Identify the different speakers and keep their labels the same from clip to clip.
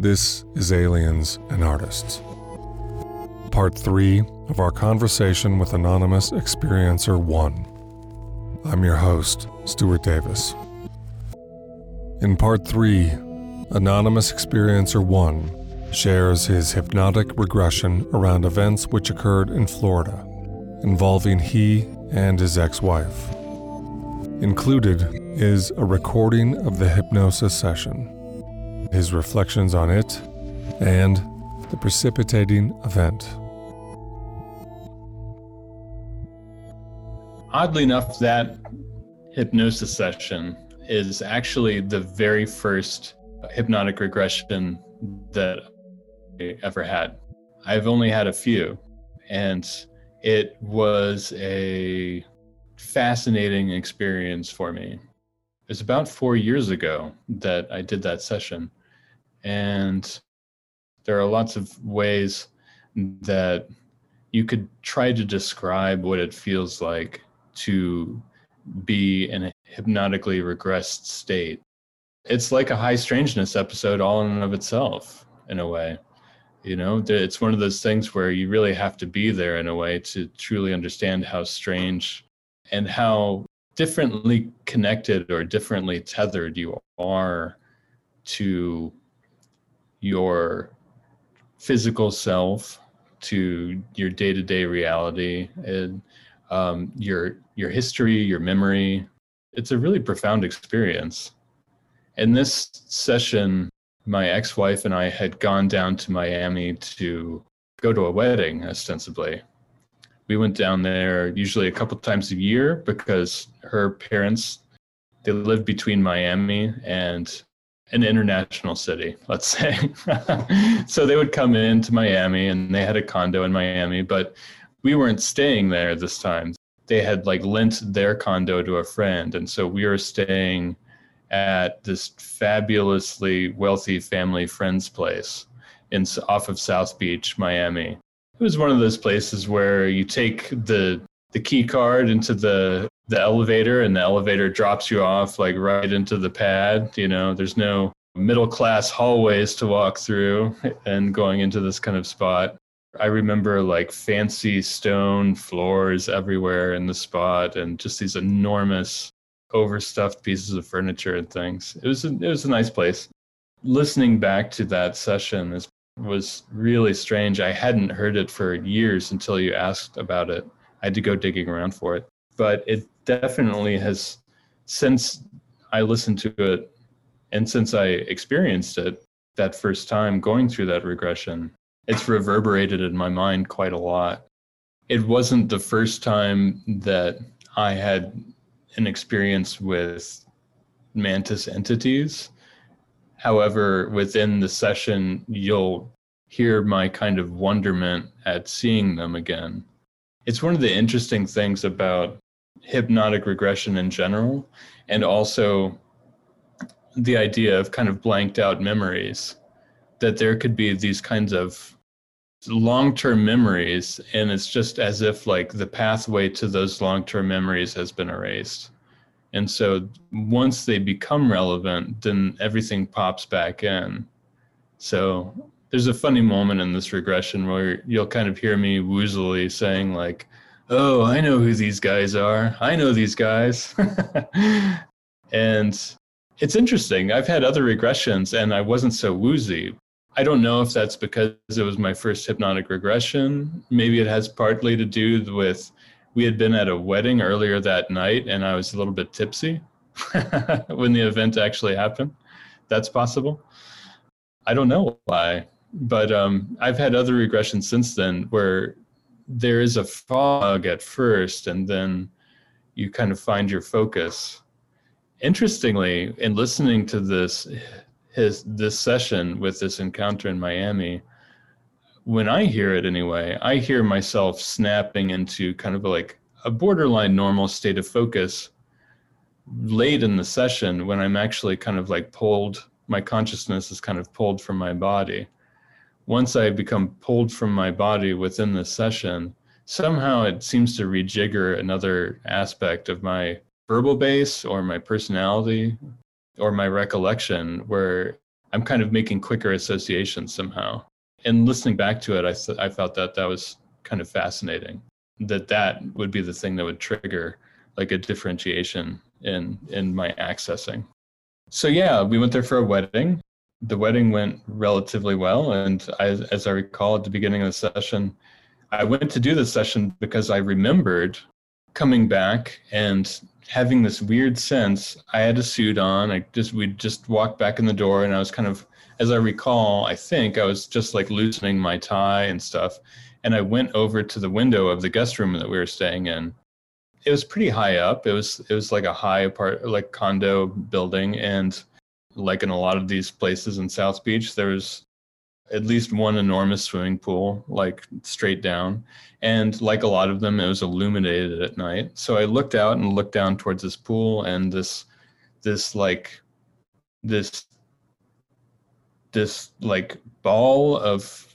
Speaker 1: This is Aliens and Artists. Part 3 of our conversation with Anonymous Experiencer 1. I'm your host, Stuart Davis. In Part 3, Anonymous Experiencer 1 shares his hypnotic regression around events which occurred in Florida, involving he and his ex wife. Included is a recording of the hypnosis session his reflections on it, and the precipitating event.
Speaker 2: Oddly enough, that hypnosis session is actually the very first hypnotic regression that I ever had. I've only had a few, and it was a fascinating experience for me. It was about four years ago that I did that session. And there are lots of ways that you could try to describe what it feels like to be in a hypnotically regressed state. It's like a high strangeness episode all in and of itself, in a way. You know, it's one of those things where you really have to be there in a way to truly understand how strange and how differently connected or differently tethered you are to your physical self to your day-to-day reality and um, your your history your memory. It's a really profound experience. In this session my ex-wife and i had gone down to miami to go to a wedding ostensibly. We went down there usually a couple times a year because her parents they lived between miami and an international city, let's say. so they would come into Miami and they had a condo in Miami, but we weren't staying there this time. They had like lent their condo to a friend. And so we were staying at this fabulously wealthy family friend's place in off of South Beach, Miami. It was one of those places where you take the the key card into the the elevator and the elevator drops you off like right into the pad you know? There's no middle class hallways to walk through and going into this kind of spot. I remember like fancy stone floors everywhere in the spot and just these enormous overstuffed pieces of furniture and things. It was a, it was a nice place. Listening back to that session is, was really strange. I hadn't heard it for years until you asked about it I had to go digging around for it. But it definitely has, since I listened to it and since I experienced it that first time going through that regression, it's reverberated in my mind quite a lot. It wasn't the first time that I had an experience with mantis entities. However, within the session, you'll hear my kind of wonderment at seeing them again it's one of the interesting things about hypnotic regression in general and also the idea of kind of blanked out memories that there could be these kinds of long-term memories and it's just as if like the pathway to those long-term memories has been erased. And so once they become relevant then everything pops back in. So there's a funny moment in this regression where you'll kind of hear me woozily saying like oh i know who these guys are. I know these guys. And it's interesting. I've had other regressions and i wasn't so woozy. I don't know if that's because it was my first hypnotic regression. Maybe it has partly to do with we had been at a wedding earlier that night and i was a little bit tipsy when the event actually happened. That's possible. I don't know why but um, I've had other regressions since then where there is a fog at first, and then you kind of find your focus. Interestingly, in listening to this his this session with this encounter in Miami, when I hear it anyway, I hear myself snapping into kind of like a borderline normal state of focus late in the session when I'm actually kind of like pulled, my consciousness is kind of pulled from my body once I become pulled from my body within the session, somehow it seems to rejigger another aspect of my verbal base or my personality or my recollection where I'm kind of making quicker associations somehow. And listening back to it, I, th- I felt that that was kind of fascinating. That that would be the thing that would trigger like a differentiation in in my accessing. So yeah, we went there for a wedding. The wedding went relatively well, and I, as I recall at the beginning of the session, I went to do the session because I remembered coming back and having this weird sense. I had a suit on. I just we just walked back in the door, and I was kind of, as I recall, I think I was just like loosening my tie and stuff. And I went over to the window of the guest room that we were staying in. It was pretty high up. It was it was like a high part like condo building, and like in a lot of these places in South Beach, there's at least one enormous swimming pool, like straight down. And like a lot of them, it was illuminated at night. So I looked out and looked down towards this pool and this, this like, this, this like ball of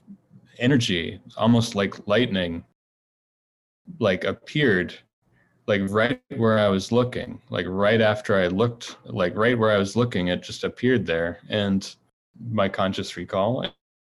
Speaker 2: energy, almost like lightning, like appeared like right where I was looking, like right after I looked, like right where I was looking, it just appeared there. And my conscious recall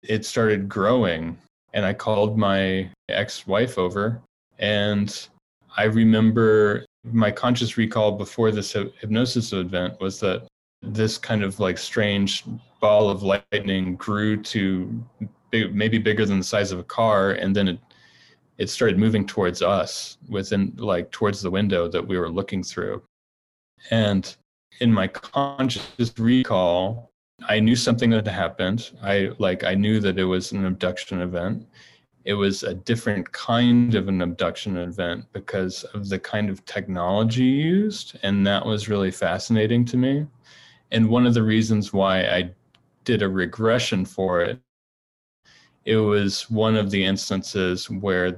Speaker 2: it started growing. And I called my ex-wife over. And I remember my conscious recall before this hypnosis event was that this kind of like strange ball of lightning grew to big, maybe bigger than the size of a car. And then it it started moving towards us within like towards the window that we were looking through and in my conscious recall I knew something had happened. I like I knew that it was an abduction event. It was a different kind of an abduction event because of the kind of technology used, and that was really fascinating to me. And one of the reasons why I did a regression for it, it was one of the instances where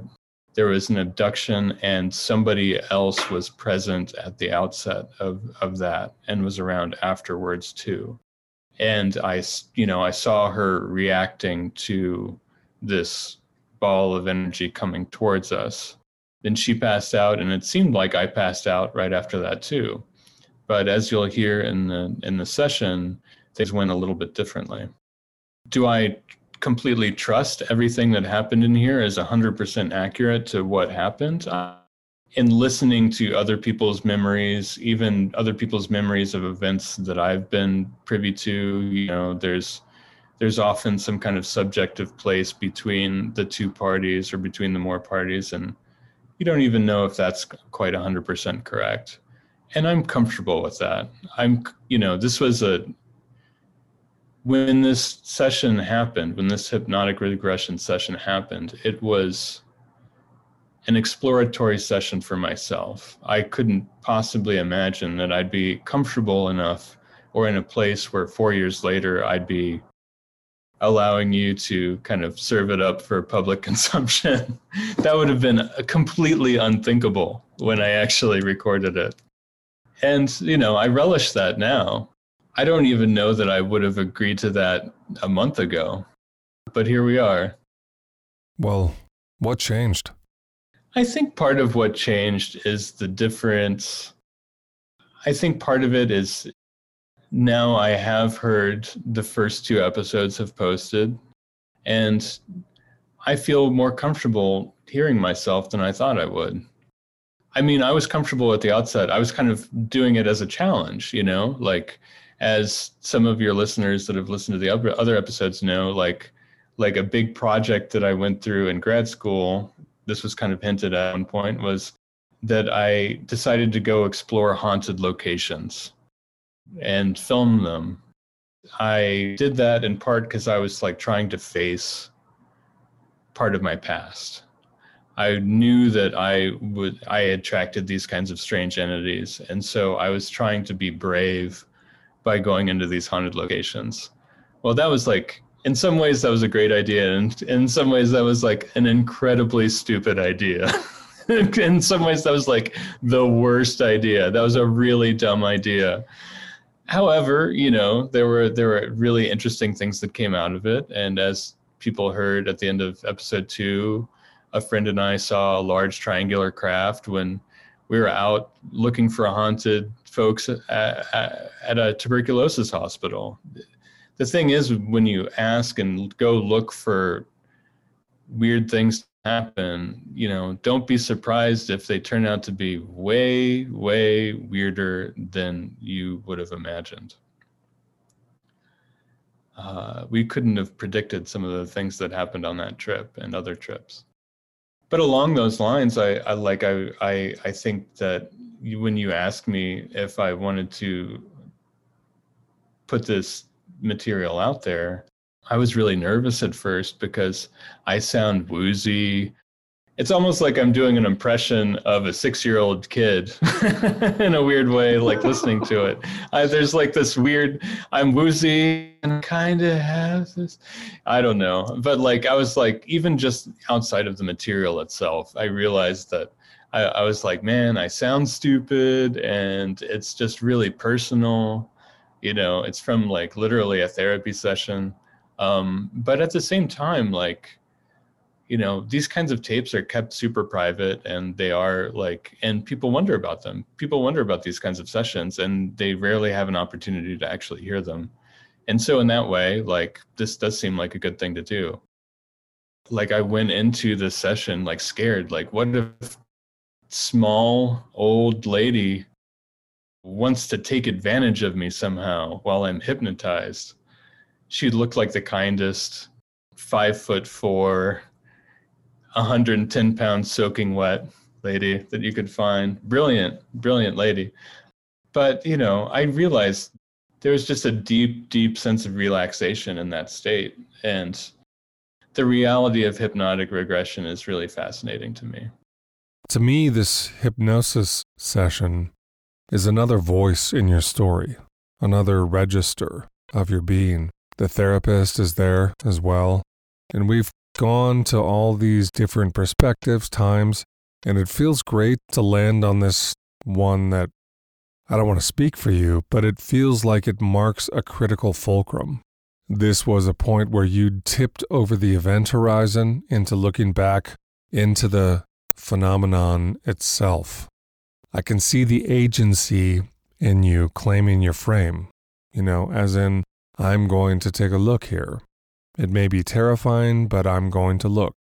Speaker 2: there was an abduction and somebody else was present at the outset of, of that and was around afterwards too and I, you know, I saw her reacting to this ball of energy coming towards us. Then she passed out, and it seemed like I passed out right after that too. But as you'll hear in the in the session, things went a little bit differently. Do I completely trust everything that happened in here is 100% accurate to what happened? Uh, in listening to other people's memories, even other people's memories of events that I've been privy to, you know, there's there's often some kind of subjective place between the two parties or between the more parties and you don't even know if that's quite 100% correct. And I'm comfortable with that. I'm you know, this was a when this session happened, when this hypnotic regression session happened, it was an exploratory session for myself. I couldn't possibly imagine that I'd be comfortable enough or in a place where four years later I'd be allowing you to kind of serve it up for public consumption. that would have been completely unthinkable when I actually recorded it. And, you know, I relish that now. I don't even know that I would have agreed to that a month ago, but here we are.
Speaker 1: Well, what changed?
Speaker 2: I think part of what changed is the difference. I think part of it is now I have heard the first two episodes have posted, and I feel more comfortable hearing myself than I thought I would. I mean, I was comfortable at the outset. I was kind of doing it as a challenge, you know, like as some of your listeners that have listened to the other episodes know, like like a big project that I went through in grad school this was kind of hinted at one point was that I decided to go explore haunted locations and film them. I did that in part because I was like trying to face part of my past. I knew that I would I attracted these kinds of strange entities and so I was trying to be brave by going into these haunted locations. Well, that was like in some ways that was a great idea and in some ways that was like an incredibly stupid idea. In some ways that was like the worst idea. That was a really dumb idea. However you know there were there were really interesting things that came out of it and as people heard at the end of episode two a friend and i saw a large triangular craft when we were out looking for a haunted folks at, at, a tuberculosis hospital the thing is, when you ask and go look for weird things to happen, you know, don't be surprised if they turn out to be way, way weirder than you would have imagined. Uh, we couldn't have predicted some of the things that happened on that trip and other trips. But along those lines, I, I like I, I I think that when you ask me if I wanted to put this material out there, I was really nervous at first because I sound woozy. It's almost like I'm doing an impression of a six year old kid in a weird way, like listening to it. I, there's like this weird, I'm woozy and kind of have this. I don't know. But like, I was like, even just outside of the material itself, I realized that I, I was like, man, I sound stupid and it's just really personal you know it's from like literally a therapy session. Um, but at the same time like you know these kinds of tapes are kept super private and they are like and people wonder about them. People wonder about these kinds of sessions and they rarely have an opportunity to actually hear them. And so in that way like this does seem like a good thing to do. Like i went into this session like scared like what if small old lady wants to take advantage of me somehow while I'm hypnotized. She looked like the kindest, five foot four, 110 pounds soaking wet lady that you could find. Brilliant, brilliant lady. But, you know, I realized there was just a deep, deep sense of relaxation in that state. And the reality of hypnotic regression is really fascinating to me.
Speaker 1: To me, this hypnosis session is another voice in your story, another register of your being. The therapist is there as well. And we've gone to all these different perspectives, times, and it feels great to land on this one that I don't want to speak for you, but it feels like it marks a critical fulcrum. This was a point where you tipped over the event horizon into looking back into the phenomenon itself. I can see the agency in you claiming your frame, you know, as in, I'm going to take a look here. It may be terrifying, but I'm going to look.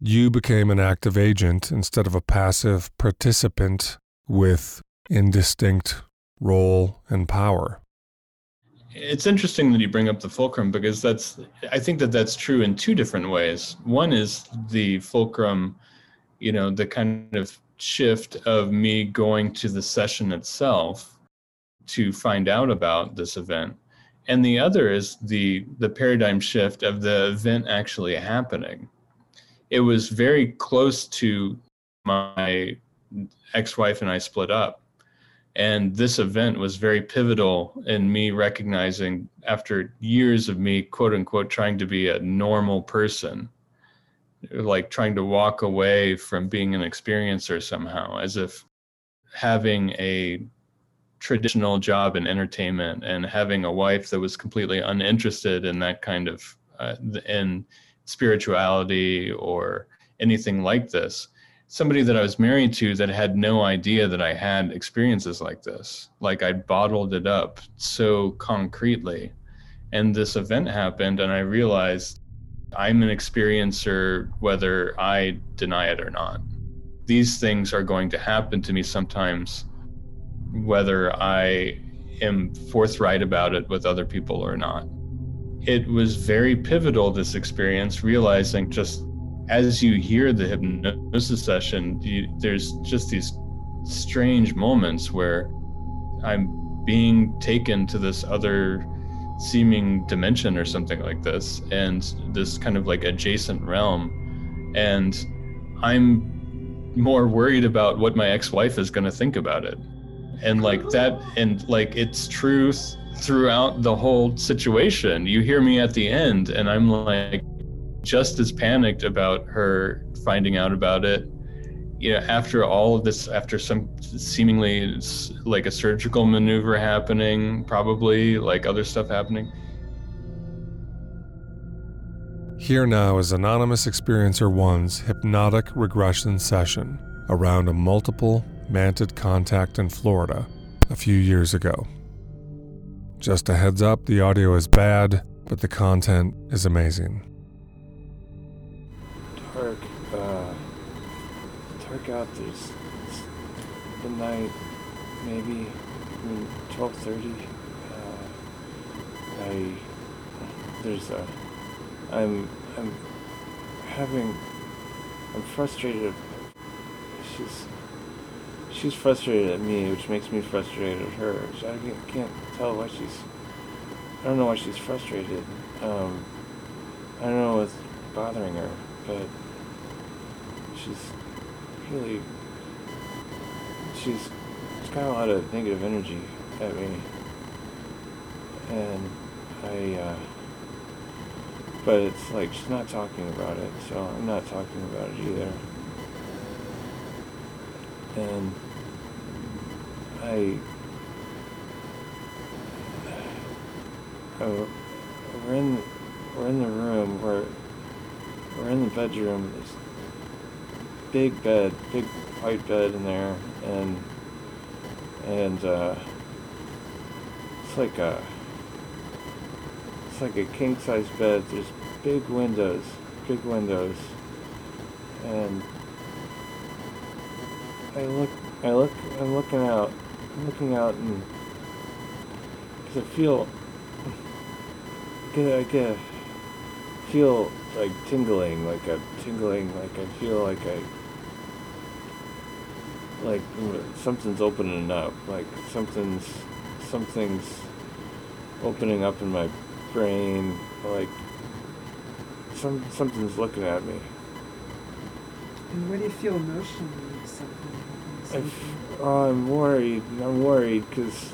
Speaker 1: You became an active agent instead of a passive participant with indistinct role and power.
Speaker 2: It's interesting that you bring up the fulcrum because that's, I think that that's true in two different ways. One is the fulcrum, you know, the kind of shift of me going to the session itself to find out about this event. And the other is the the paradigm shift of the event actually happening. It was very close to my ex-wife and i split up. And this event was very pivotal in me recognizing after years of me quote unquote trying to be a normal person like trying to walk away from being an experiencer somehow, as if having a traditional job in entertainment and having a wife that was completely uninterested in that kind of uh, in spirituality or anything like this. Somebody that i was married to that had no idea that i had experiences like this like i bottled it up so concretely. And this event happened and i realized I'm an experiencer whether I deny it or not. These things are going to happen to me sometimes, whether I am forthright about it with other people or not. It was very pivotal, this experience, realizing just as you hear the hypnosis session, you, there's just these strange moments where I'm being taken to this other seeming dimension or something like this and this kind of like adjacent realm. And i'm more worried about what my ex-wife is going to think about it. And like that oh. and like it's truth throughout the whole situation. You hear me at the end and i'm like just as panicked about her finding out about it you know, after all of this, after some seemingly like a surgical maneuver happening, probably like other stuff happening.
Speaker 1: Here now is Anonymous Experiencer One's hypnotic regression session around a multiple mantid contact in Florida a few years ago. Just a heads up the audio is bad, but the content is amazing.
Speaker 3: Dark out. There's it's midnight, maybe, I mean, twelve thirty. Uh, I there's a, I'm I'm having, I'm frustrated. She's she's frustrated at me, which makes me frustrated at her. I can't- can't tell why she's. I don't know why she's frustrated. Um, I don't know what's bothering her, but she's really. She's, she's got a lot of negative energy at me, and I. Uh, but it's like she's not talking about it, so I'm not talking about it either. And I, oh, we're in we're in the room where we're in the bedroom. There's big bed, big white bed in there, and and uh, it's like a it's like a king size bed. There's big windows, big windows, and I look, I look, I'm looking out, I'm looking out, and cause I feel, get, I get, feel like tingling, like a tingling, like I feel like I, like something's opening up, like something's, something's opening up in my brain, like some something's looking at me.
Speaker 4: And what do you feel emotionally something
Speaker 3: oh, I'm worried. I'm worried because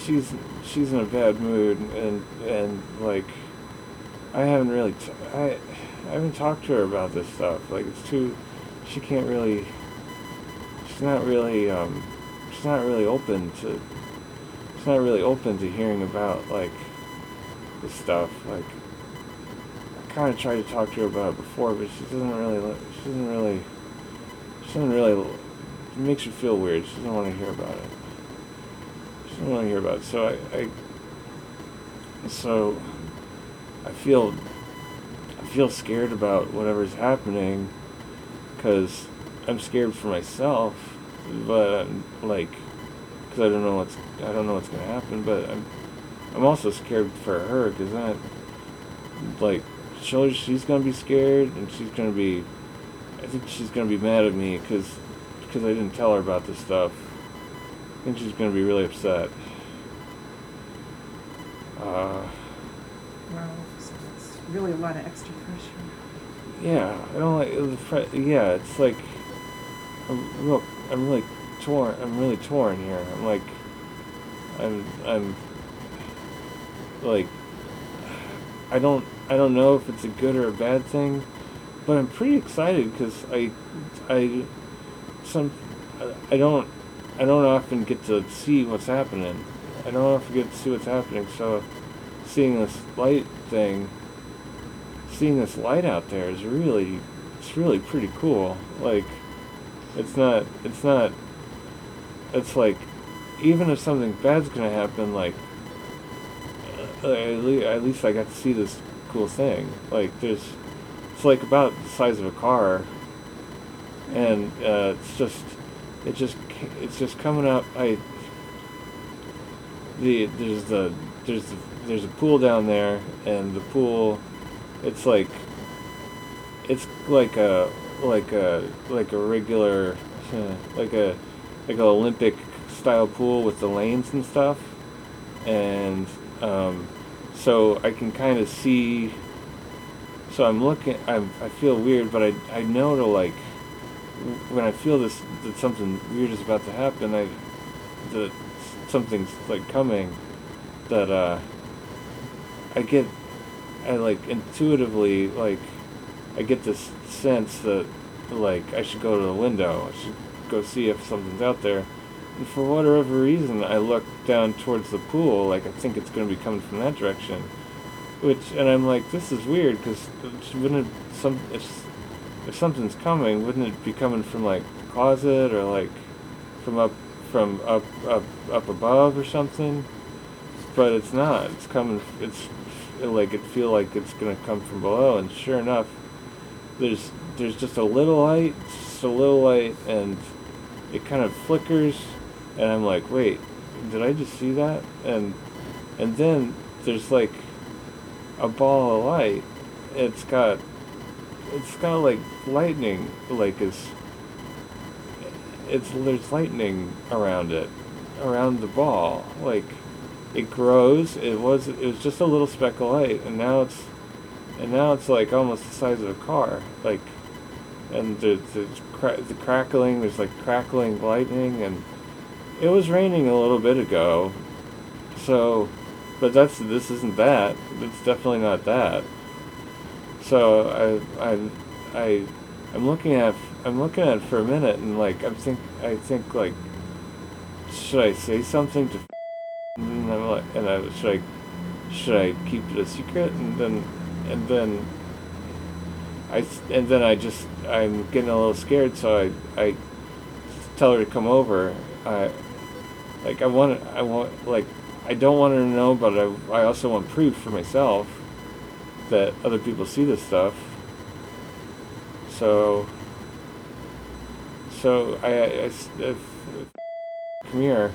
Speaker 3: she's she's in a bad mood, and and like I haven't really t- I I haven't talked to her about this stuff. Like it's too she can't really she's not really um she's not really open to she's not really open to hearing about like this stuff. Like I kind of tried to talk to her about it before, but she doesn't really she doesn't really she doesn't really it makes her feel weird. She doesn't want to hear about it. She doesn't want to hear about it. So I, I so I feel I feel scared about whatever's happening because I'm scared for myself, but I'm, like because I don't know what's I don't know what's gonna happen. But I'm I'm also scared for her because that like she'll, she's gonna be scared and she's gonna be I think she's gonna be mad at me because because I didn't tell her about this stuff. I think she's gonna be really upset. Uh,
Speaker 4: Wow, so it's really a lot of extra pressure.
Speaker 3: yeah, I don't like the yeah. It's like I'm real. I'm really torn. I'm really torn here. I'm like I'm I'm like I don't I don't know if it's a good or a bad thing, but I'm pretty excited because I I some I don't I don't often get to see what's happening. I don't often get to see what's happening. So seeing this light thing, seeing this light out there is really it's really pretty cool. Like it's not it's not it's like even if something bad's gonna happen, like uh, at, least I got to see this cool thing. Like there's, it's like about the size of a car, and uh, it's just, it just, it's just coming up. I, the there's the there's the, there's a pool down there, and the pool, it's like, it's like a like a like a regular, like a like an Olympic style pool with the lanes and stuff, and um, so I can kind of see. So I'm looking. I'm, I feel weird, but I I know to like when I feel this that something weird is about to happen. I that something's like coming. That uh, I get. I like intuitively like I get this sense that like I should go to the window. I should go see if something's out there. And for whatever reason, I look down towards the pool, like I think it's going to be coming from that direction. Which, and I'm like, this is weird because wouldn't it some if if something's coming, wouldn't it be coming from like the closet or like from up from up up up above or something? But it's not. It's coming. It's like it feel like it's gonna come from below, and sure enough, there's there's just a little light, just a little light, and it kind of flickers, and I'm like, wait, did I just see that? And and then there's like a ball of light. It's got it's got like lightning, like it's it's there's lightning around it, around the ball. Like it grows. It was it was just a little speck of light, and now it's and now it's like almost the size of a car. Like and the the, cra- the crackling. There's like crackling lightning, and it was raining a little bit ago. So, but that's this isn't that. It's definitely not that. So I I I I'm looking at I'm looking at it for a minute and like I'm think I think like should I say something to and I'm like and I should I should I keep it a secret and then and then I and then I just I'm getting a little scared so I I tell her to come over. I like I want I want like I don't want her to know but I I also want proof for myself that other people see this stuff. So so I, I, I if, come here,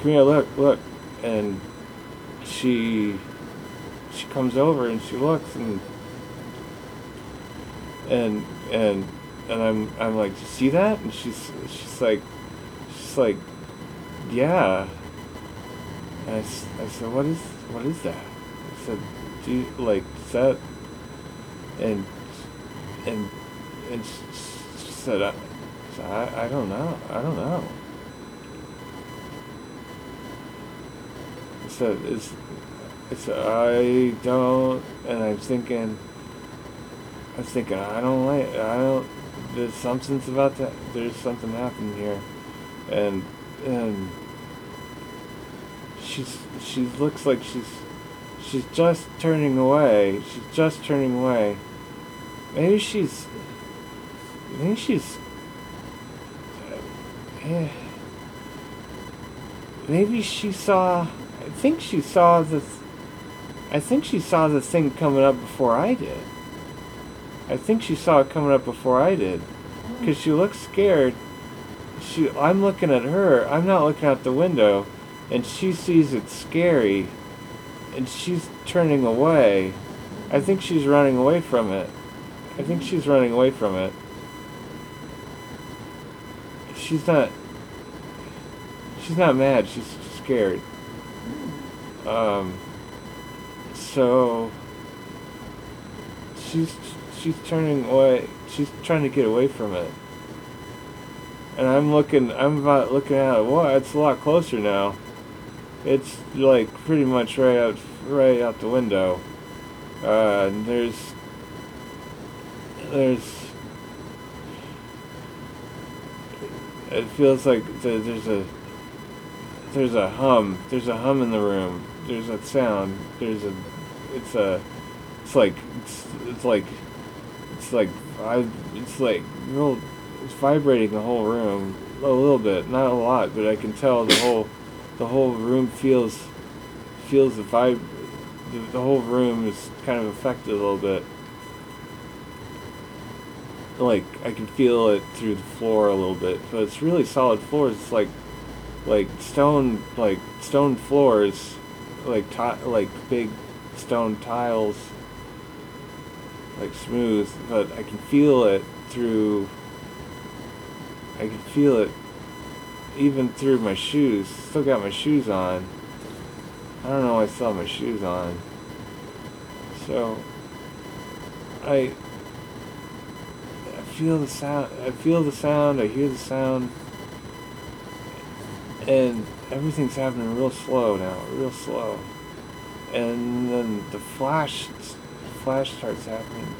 Speaker 3: come here, look, look, and she she comes over and she looks and and and and I'm I'm like, you see that? And she's she's like she's like, yeah. And I, I said, what is what is that? I said, do you like is that? And and and she, said, I, I, I don't know. I don't know. I said, it's, it's, I don't, and I'm thinking, I was thinking, I don't like, I don't, there's something's about that, there's something happening here. And, and she's, she looks like she's, she's just turning away. She's just turning away. Maybe she's, maybe she's. Eh. Maybe she saw. I think she saw the. I think she saw the thing coming up before I did. I think she saw it coming up before I did, because she looked scared. She. I'm looking at her. I'm not looking out the window, and she sees it scary, and she's turning away. I think she's running away from it. I think she's running away from it she's not she's not mad she's scared um so she's she's turning away she's trying to get away from it. And i'm looking i'm about looking at it well it's a lot closer now. It's like pretty much right out right out the window. Uh there's there's it feels like the, there's a there's a hum there's a hum in the room. There's a sound. There's a it's a it's like it's, it's like it's like I it's like real it's vibrating the whole room a little bit not a lot but I can tell the whole the whole room feels feels the vibe the, the whole room is kind of affected a little bit like I can feel it through the floor a little bit, but it's really solid floors. It's like like stone like stone floors, like ti- like big stone tiles, like smooth. But I can feel it through. I can feel it even through my shoes. Still got my shoes on. I don't know why I still have my shoes on. So I feel the sound. I feel the sound. I hear the sound, and everything's happening real slow now, real slow. And then the flash, flash starts happening.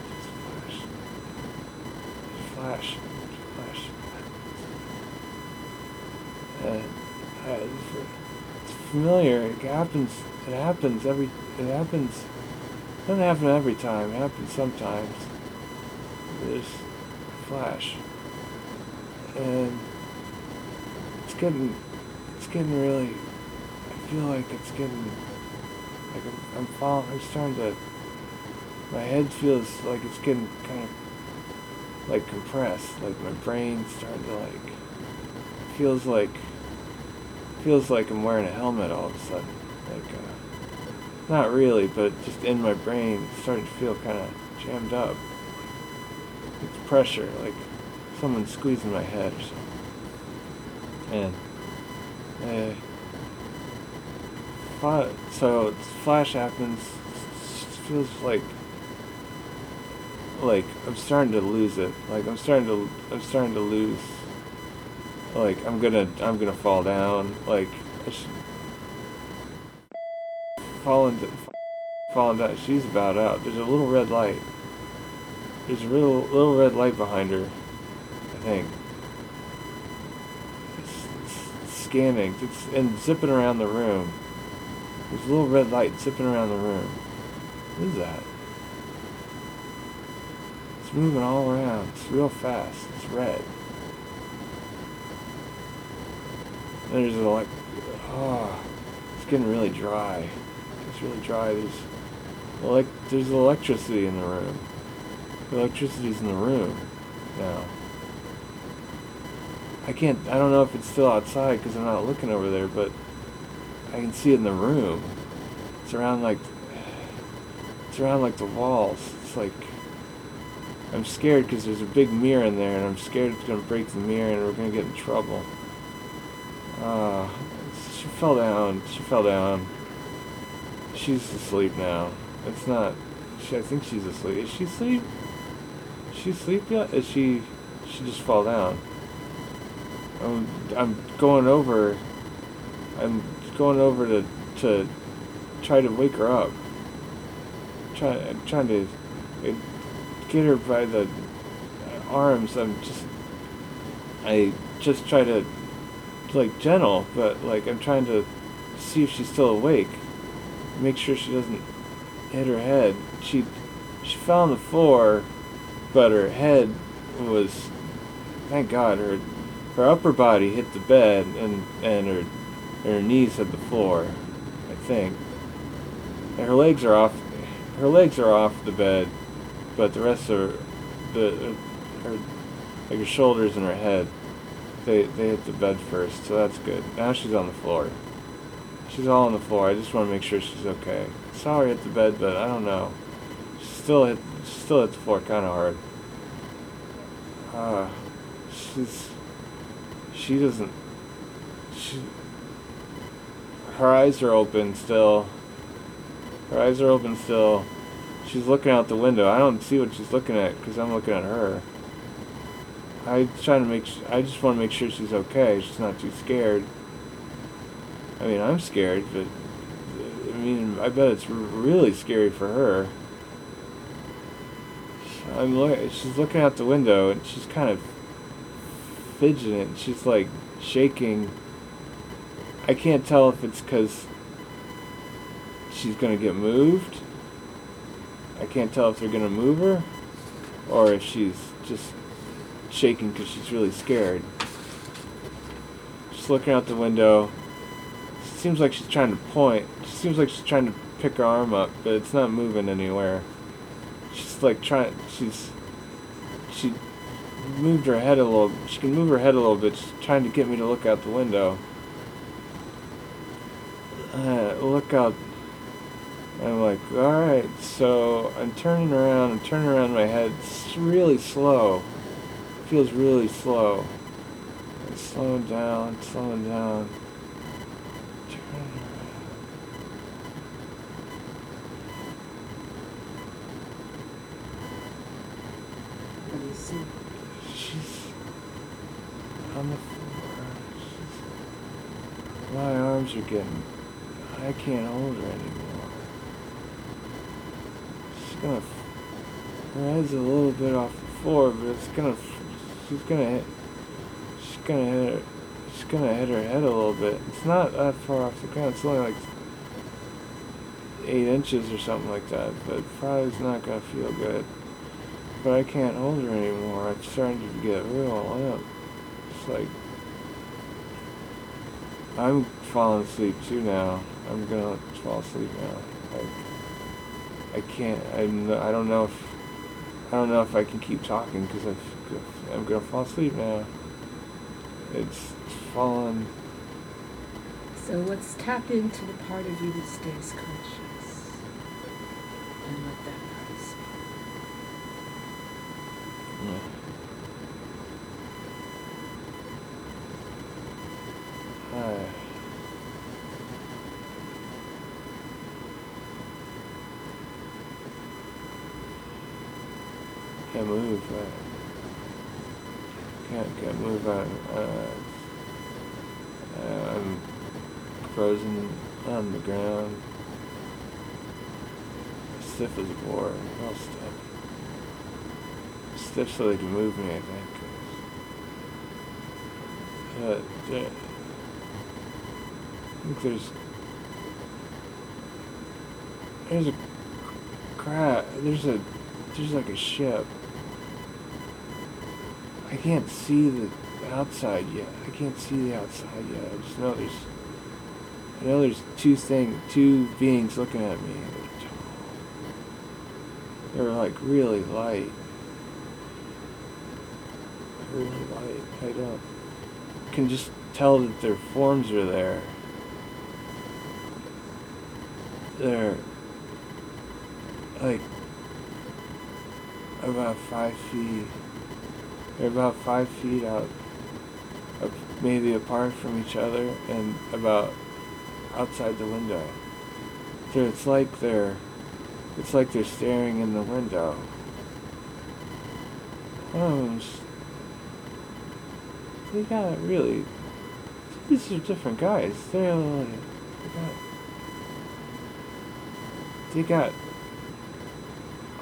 Speaker 3: Flash, flash, flash. And uh, it's, it's familiar. It happens. It happens every. It happens. It doesn't happen every time. It happens sometimes. There's flash. And it's getting it's getting really I feel like it's getting Like I'm, I'm falling. I'm starting to. My head feels like it's getting kind of like compressed. Like my brain's starting to like. Feels like. Feels like I'm wearing a helmet all of a sudden. Like. Uh, not really, but just in my brain, it's starting to feel kind of jammed up. It's pressure, like someone squeezing my head or something. And. Uh, so flash happens feels like like I'm starting to lose it. Like I'm starting to I'm starting to lose like I'm gonna I'm gonna fall down. Like I should falling falling down she's about out. There's a little red light. There's a little little red light behind her I think. It's, it's scanning. It's and zipping around the room there's a little red light zipping around the room. What is that? It's moving all around. It's real fast. It's red. There's a like, oh, it's getting really dry. It's really dry. There's, like, there's electricity in the room. Electricity's in the room now. I can't. I don't know if it's still outside because I'm not looking over there, but I can see it in the room. It's around like it's around like the walls. It's like I'm scared because there's a big mirror in there, and I'm scared it's gonna break the mirror and we're gonna get in trouble. Uh, she fell down. She fell down. She's asleep now. It's not. She, I think she's asleep. Is she asleep? Is she asleep yet? Is she? She just fall down. I'm, I'm going over. I'm going over to to try to wake her up. Try, trying to eh, get her by the arms. I'm just, I just try to, like gentle, but like I'm trying to see if she's still awake. Make sure she doesn't hit her head. She, she fell on the floor, but her head was, thank God, her, her upper body hit the bed and and her, her knees hit the floor I think. And her legs are off. Her legs are off the bed, but the rest are the her like her shoulders and her head. They they hit the bed first, so that's good. Now she's on the floor. She's all on the floor. I just want to make sure she's okay. Saw her hit the bed, but I don't know. Still hit. Still hit the floor kind of hard. Uh, she's. She doesn't. She her eyes are open still. Her eyes are open still. She's looking out the window. I don't see what she's looking at because I'm looking at her. I trying to make. I just want to make sure she's okay. She's not too scared. I mean, I'm scared, but I mean, I bet it's really scary for her. I'm look. She's looking out the window and she's kind of fidgeting. She's like shaking I can't tell if it's because she's going to get moved. I can't tell if they're going to move her or if she's just shaking because she's really scared. Just looking out the window. Seems like she's trying to point. She seems like she's trying to pick her arm up, but it's not moving anywhere. She's like trying. She's she moved her head a little. She can move her head a little bit. She's trying to get me to look out the window uh, look up. I'm like, all right. So I'm turning around. I'm turning around my head. It's really slow. It feels really slow. I'm slowing down, slowing down. Turning around.
Speaker 4: What do you see?
Speaker 3: She's on the floor. She's, my arms are getting I can't hold her anymore. She's gonna. Her head's a little bit off the floor, but it's gonna. She's gonna hit. She's gonna hit her. She's gonna hit her head a little bit. It's not that far off the ground. It's only like eight inches or something like that. But probably it's not gonna feel good. But I can't hold her anymore. I'm starting to get real limp. It's like I'm falling asleep too now. I'm gonna fall asleep now. Like, I can't. I'm. I don't know if. I don't know if I can keep talking because I'm gonna fall asleep now. It's fallen.
Speaker 4: So let's tap into the part of you that stays conscious and let that part speak.
Speaker 3: Hi. Can't move. Uh, can't can't move. Uh, uh, uh, I'm frozen on the ground. Stiff as a board. Real stiff. Stiff so they can move me, I think. Uh, yeah. I think there's there's a crap. There's a there's like a ship. I can't see the outside yet. I can't see the outside yet. I just know there's Know there's two thing two beings looking at me. They're like really light. Really light. I don't can just tell that their forms are there. They're like about five feet. They're about five feet out, maybe apart from each other, and about outside the window. So it's like they're, it's like they're staring in the window. Oh, they got really. These are different guys. They're like, they got. They got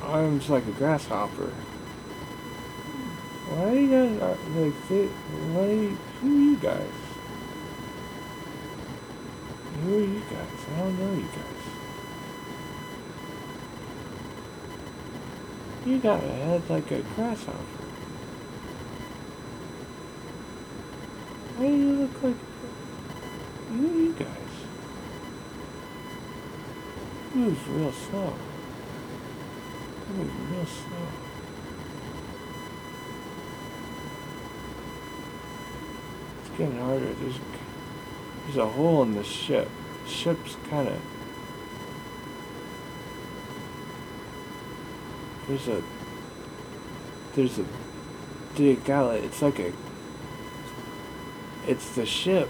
Speaker 3: arms like a grasshopper. Why you guys uh, like? They, why? Who are you guys? Who are you guys? I don't know you guys. You got a head like a grasshopper. Why do you look like who are you guys? Moves real slow. Moves real slow. It's getting harder. There's there's a hole in the ship. Ship's kind of there's a there's a dude got it. It's like a it's the ship.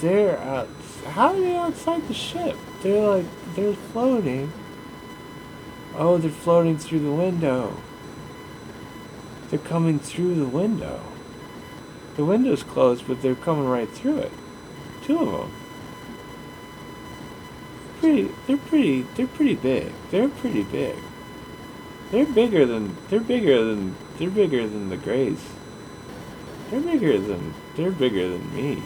Speaker 3: They're out. How are they outside the ship? They're like they're floating. Oh, they're floating through the window. They're coming through the window. The window's closed, but they're coming right through it. Two of them. Pretty. They're pretty. They're pretty big. They're pretty big. They're bigger than. They're bigger than. They're bigger than the Greys. They're bigger than they're bigger than me.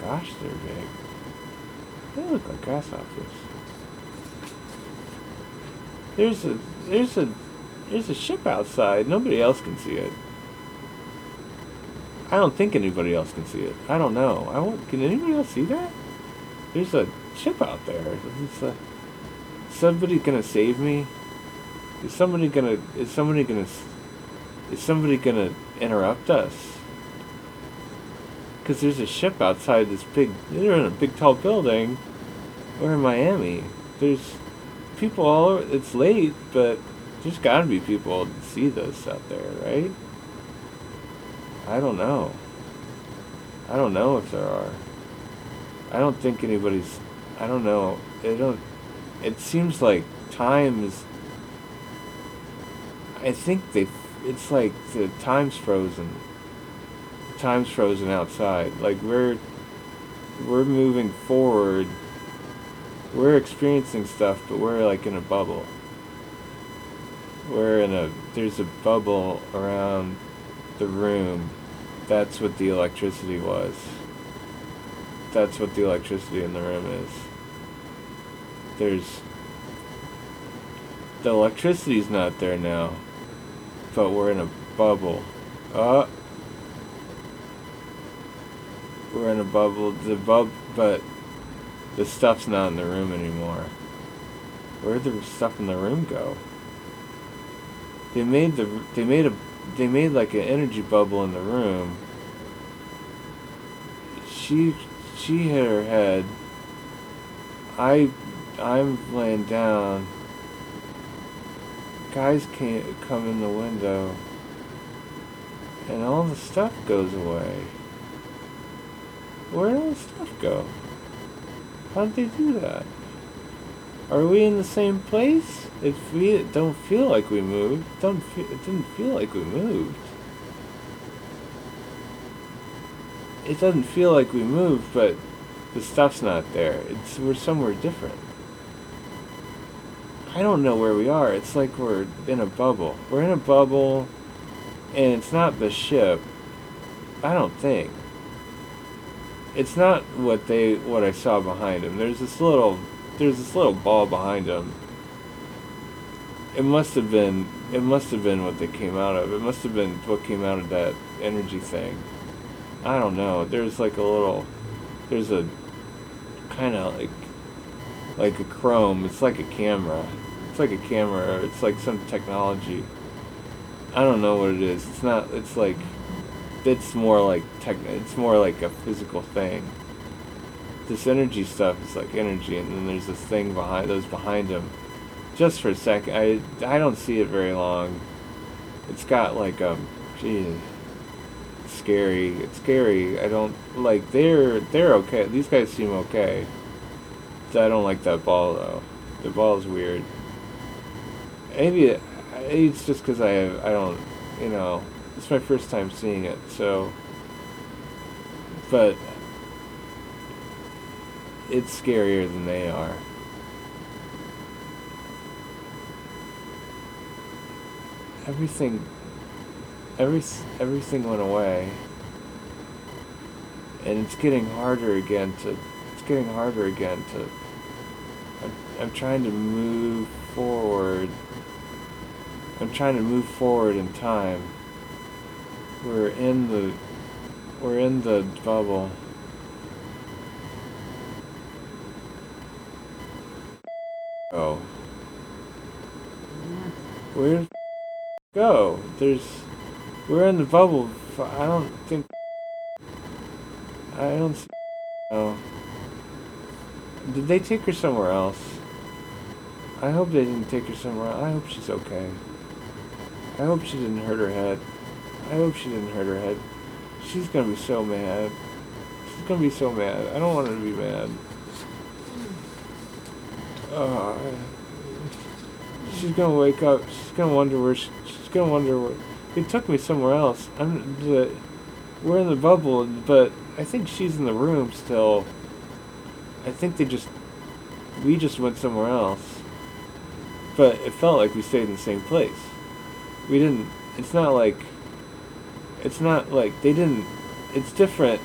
Speaker 3: Gosh, they're big. They look like grasshoppers. There's a there's a there's a ship outside. Nobody else can see it. I don't think anybody else can see it. I don't know. I won't, can anybody else see that? There's a ship out there. It's a, somebody gonna save me? Is somebody gonna is somebody gonna is somebody gonna interrupt us? Because there's a ship outside this big. They're in a big tall building. We're in Miami. There's people all over. It's late, but there's got to be people to see this out there, right? I don't know. I don't know if there are. I don't think anybody's. I don't know. It don't. It seems like time is. I think they. It's like the time's frozen. Time's frozen outside. Like we're. We're moving forward. We're experiencing stuff, but we're like in a bubble. We're in a. There's a bubble around the room. That's what the electricity was. That's what the electricity in the room is. There's. The electricity's not there now, but we're in a bubble. Uh, we're in a bubble. The bub, but the stuff's not in the room anymore. Where'd the stuff in the room go? They made the they made a they made like an energy bubble in the room. She she hit her head. I I'm laying down. Guys can't come in the window. And all the stuff goes away. Where did all the stuff go? How'd they do that? Are we in the same place? If we don't feel like we moved. Don't fe- it didn't feel like we moved. It doesn't feel like we moved, but the stuff's not there. It's we're somewhere different. I don't know where we are. It's like we're in a bubble. We're in a bubble, and it's not the ship. I don't think. It's not what they what I saw behind him. There's this little there's this little ball behind him. It must have been it must have been what they came out of. It must have been what came out of that energy thing. I don't know. There's like a little there's a kind of like like a chrome. It's like a camera. It's like a camera. It's like some technology. I don't know what it is. It's not. It's like. It's more like tech. It's more like a physical thing. This energy stuff is like energy, and then there's this thing behind those behind him. Just for a second, I I don't see it very long. It's got like um, gee, it's scary. It's scary. I don't like. They're they're okay. These guys seem okay. I don't like that ball though. The ball is weird. Maybe it's just because I have, I don't you know it's my first time seeing it so but it's scarier than they are. Everything every everything went away and it's getting harder again to it's getting harder again to I'm, I'm trying to move forward. I'm trying to move forward in time. We're in the we're in the bubble oh. Where go? There's we're in the bubble. I don't think I don't see oh. Did they take her somewhere else? I hope they didn't take her somewhere. I hope she's okay. I hope she didn't hurt her head. I hope she didn't hurt her head. She's gonna be so mad. She's gonna be so mad. I don't want her to be mad uh, she's gonna wake up. She's gonna wonder where she, she's gonna wonder where they took me somewhere else. I'm the, we're in the bubble but I think she's in the room still. I think they just we just went somewhere else. But it felt like we stayed in the same place. We didn't it's not like it's not like they didn't it's different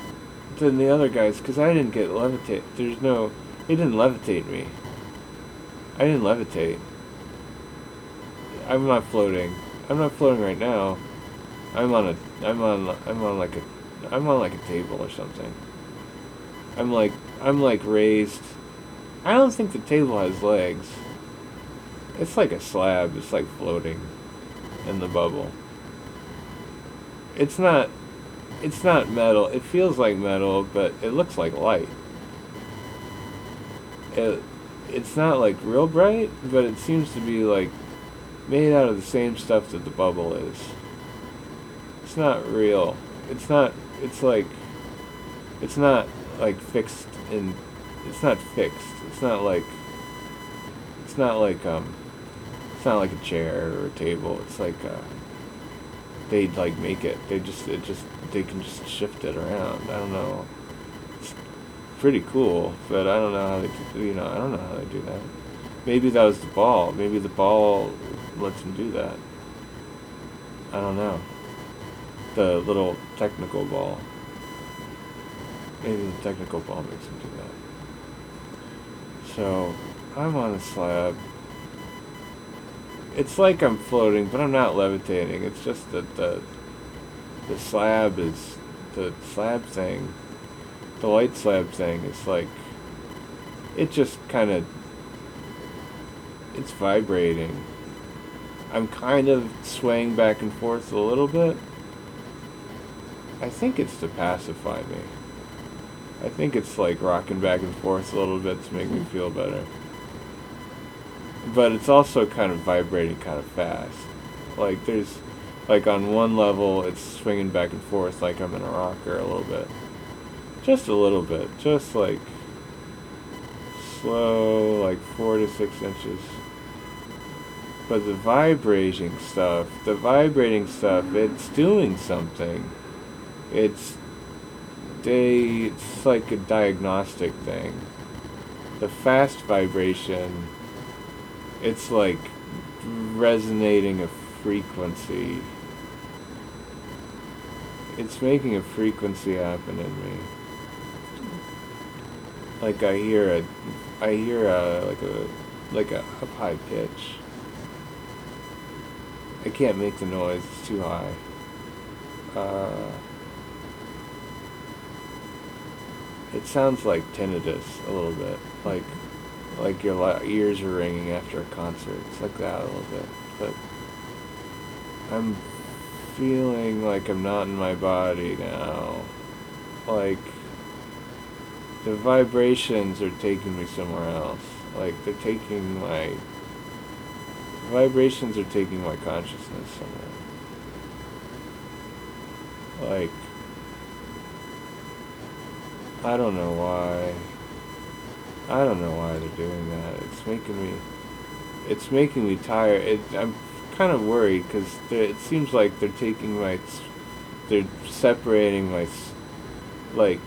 Speaker 3: than the other guys because I didn't get levitate there's no they didn't levitate me I didn't levitate. I'm not floating. I'm not floating right now. I'm on a I'm on I'm on like a I'm on like a table or something. I'm like I'm like raised. I don't think the table has legs. It's like a slab. It's like floating in the bubble. It's not it's not metal. It feels like metal but it looks like light. It it's not like real bright but it seems to be like made out of the same stuff that the bubble is it's not real it's not it's like it's not like fixed in it's not fixed it's not like it's not like um it's not like a chair or a table it's like uh they like make it. They just it just they can just shift it around. I don't know. Pretty cool, but I don't know how they do, you know I don't know how they do that. Maybe that was the ball. Maybe the ball lets them do that. I don't know. The little technical ball. Maybe the technical ball makes them do that. So I'm on a slab it's like I'm floating, but I'm not levitating. It's just that the the slab is the slab thing, the light slab thing it's like it just kind of it's vibrating. I'm kind of swaying back and forth a little bit. I think it's to pacify me. I think it's like rocking back and forth a little bit to make me hmm. feel better. But it's also kind of vibrating kind of fast. Like there's like on one level it's swinging back and forth like I'm in a rocker a little bit. Just a little bit. Just like slow, like four to six inches. But the vibrating stuff, the vibrating stuff, it's doing something. It's they it's like a diagnostic thing. The fast vibration it's like resonating a frequency. It's making a frequency happen in me. Like I hear a I hear a like a like a up high pitch. I can't make the noise, it's too high. Uh, it sounds like tinnitus a little bit, like like your ears are ringing after a concert. It's like that a little bit, but I'm feeling like I'm not in my body now. Like the vibrations are taking me somewhere else. Like they're taking my vibrations are taking my consciousness somewhere. Like I don't know why. I don't know why they're doing that. It's making me it's making me tired. It, I'm kind of worried because it seems like they're taking my they're separating my like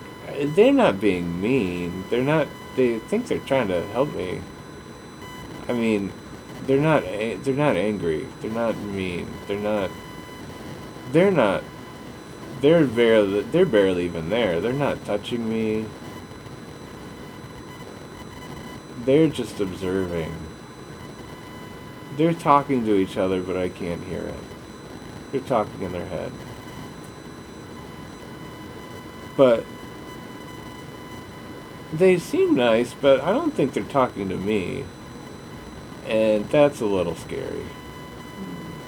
Speaker 3: they're not being mean. They're not. They think they're trying to help me. I mean, they're not. They're not angry. They're not mean. They're not. They're not. They're barely. They're barely even there. They're not touching me. They're just observing. They're talking to each other, but I can't hear it. They're talking in their head. But they seem nice, but I don't think they're talking to me. And that's a little scary.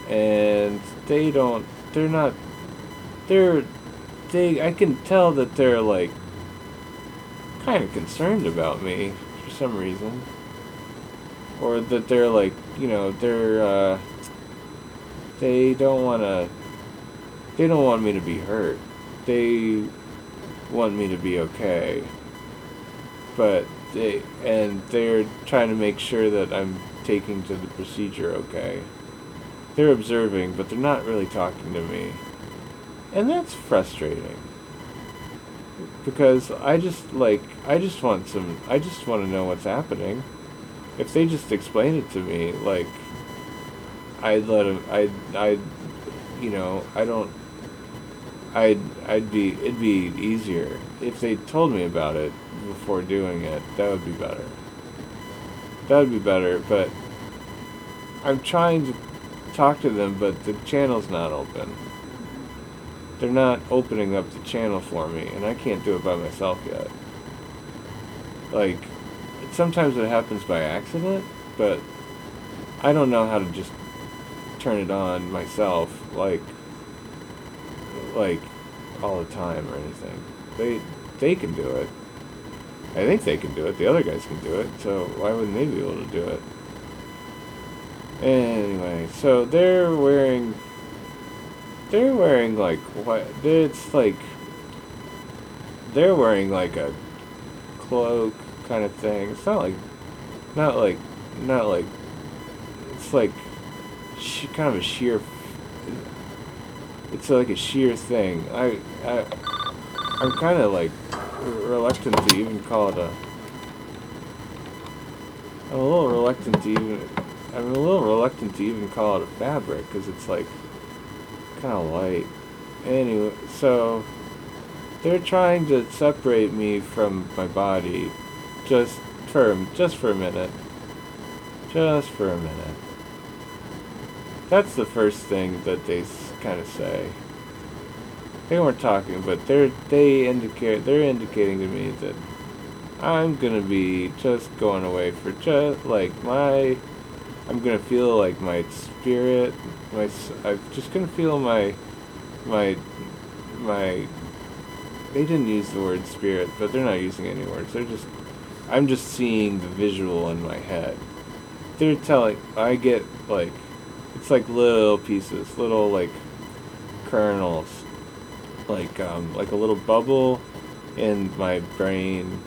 Speaker 3: And they don't, they're not, they're, they, I can tell that they're like kind of concerned about me for some reason. Or that they're like, you know, they're, uh, they don't want to, they don't want me to be hurt. They want me to be okay but they and they're trying to make sure that I'm taking to the procedure okay. They're observing, but they're not really talking to me. And that's frustrating. Because I just like I just want some I just want to know what's happening. If they just explain it to me, like I'd let them I'd I'd you know, I don't I'd I'd be it'd be easier if they told me about it before doing it. That would be better. That would be better, but I'm trying to talk to them, but the channel's not open. They're not opening up the channel for me, and I can't do it by myself yet. Like, sometimes it happens by accident, but I don't know how to just turn it on myself. Like, like all the time or anything. They they can do it. I think they can do it. The other guys can do it. So why wouldn't they be able to do it? Anyway, so they're wearing they're wearing like what it's like they're wearing like a cloak kind of thing. It's not like not like not like it's like kind of a sheer it's like a sheer thing. I, I I'm kind of like reluctant to even call it a. I'm a little reluctant to even. I'm a little reluctant to even call it a fabric because it's like kind of light. Anyway, so they're trying to separate me from my body, just for just for a minute. Just for a minute. That's the first thing that they kind of say. They weren't talking, but they're they indicate they're indicating to me that I'm gonna be just going away for just like my. I'm gonna feel like my spirit. my I'm just gonna feel my. My. My. They didn't use the word spirit, but they're not using any words. They're just. I'm just seeing the visual in my head. They're telling. I get like. It's like little pieces, little like kernels, like um, like a little bubble in my brain.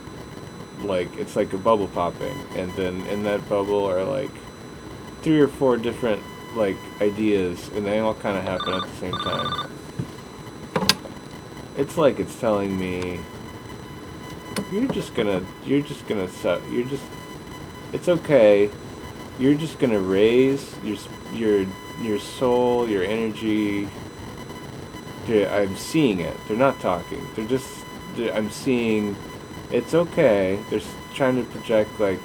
Speaker 3: Like it's like a bubble popping, and then in that bubble are like three or four different like ideas, and they all kind of happen at the same time. It's like it's telling me you're just gonna you're just gonna set you're just it's okay you're just gonna raise your your your soul your energy i'm seeing it. They're not talking. They're just i'm seeing it's okay. They're trying to project like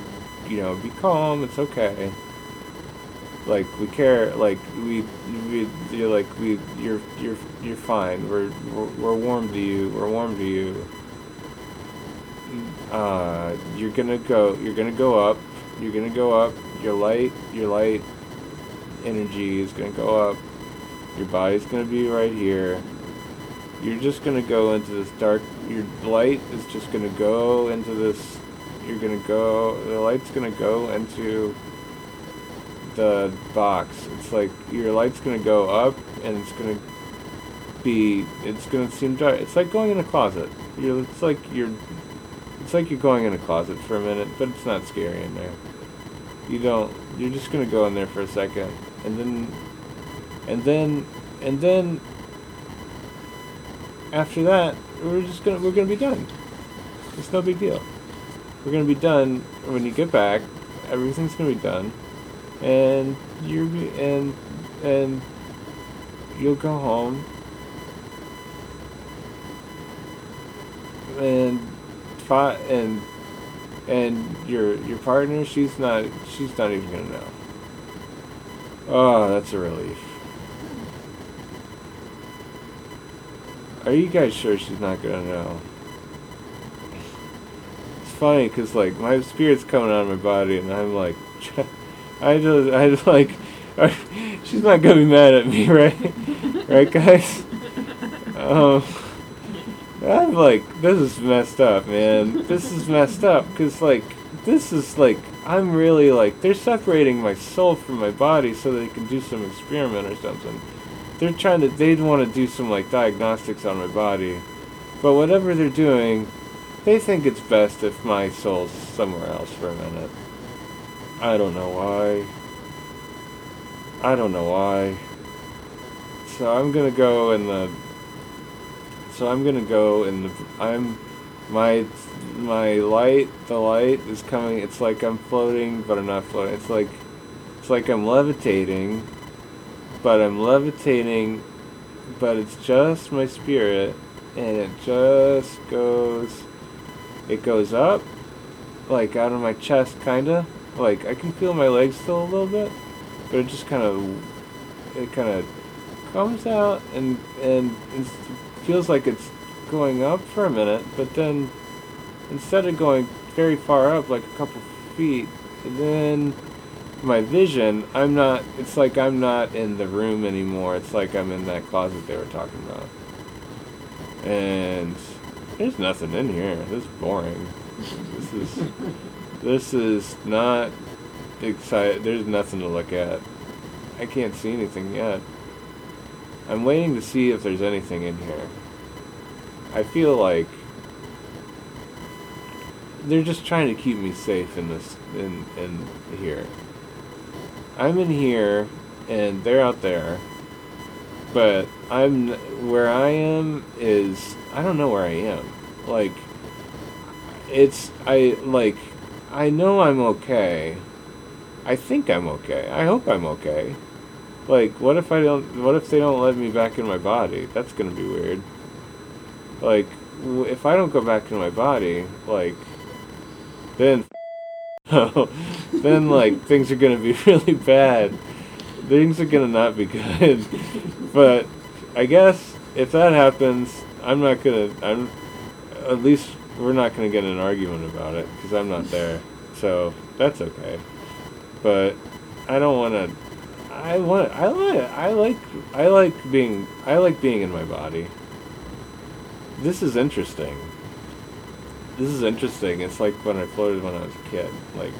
Speaker 3: you know be calm it's okay. Like we care like we we you're like we you're you're you're fine. We're we're, we're warm to you. We're warm to you. Uh, you're gonna go you're gonna go up. You're gonna go up. Your light your light energy is gonna go up. Your body's gonna be right here you're just gonna go into this dark your light is just gonna go into this you're gonna go the light's gonna go into the box it's like your light's gonna go up and it's gonna be it's gonna seem dark it's like going in a closet you're it's like you're it's like you're going in a closet for a minute, but it's not scary in there. You don't. You're just gonna go in there for a second, and then, and then, and then. After that, we're just gonna we're gonna be done. It's no big deal. We're gonna be done when you get back. Everything's gonna be done, and be- and and you'll go home and fi- and and your your partner she's not she's not even gonna know oh that's a relief are you guys sure she's not gonna know it's funny because like my spirit's coming out of my body and i'm like i just i just like she's not gonna be mad at me right right guys um I'm like, this is messed up, man. This is messed up because, like, this is like, I'm really like, they're separating my soul from my body so they can do some experiment or something. They're trying to, they'd want to do some like diagnostics on my body, but whatever they're doing, they think it's best if my soul's somewhere else for a minute. I don't know why. I don't know why. So I'm gonna go in the so I'm gonna go and the I'm my my light the light is coming it's like I'm floating but I'm not floating it's like it's like I'm levitating but I'm levitating but it's just my spirit and it just goes it goes up like out of my chest kinda. Like I can feel my legs still a little bit but it just kind of it kind of comes out and and it feels like it's going up for a minute, but then instead of going very far up, like a couple feet, then my vision, I'm not. It's like I'm not in the room anymore. It's like I'm in that closet they were talking about, and there's nothing in here. This is boring. This is this is not exciting. There's nothing to look at. I can't see anything yet. I'm waiting to see if there's anything in here. I feel like they're just trying to keep me safe in this in in here. I'm in here and they're out there. But I'm where I am is I don't know where I am. Like it's I like I know I'm okay. I think I'm okay. I hope I'm okay. Like, what if I don't? What if they don't let me back in my body? That's gonna be weird. Like, if I don't go back in my body, like, then, then like things are gonna be really bad. Things are gonna not be good. but I guess if that happens, I'm not gonna. I'm at least we're not gonna get an argument about it because I'm not there, so that's okay. But I don't want to. I want. I like. I like. I like being. I like being in my body. This is interesting. This is interesting. It's like when I floated when I was a kid. Like.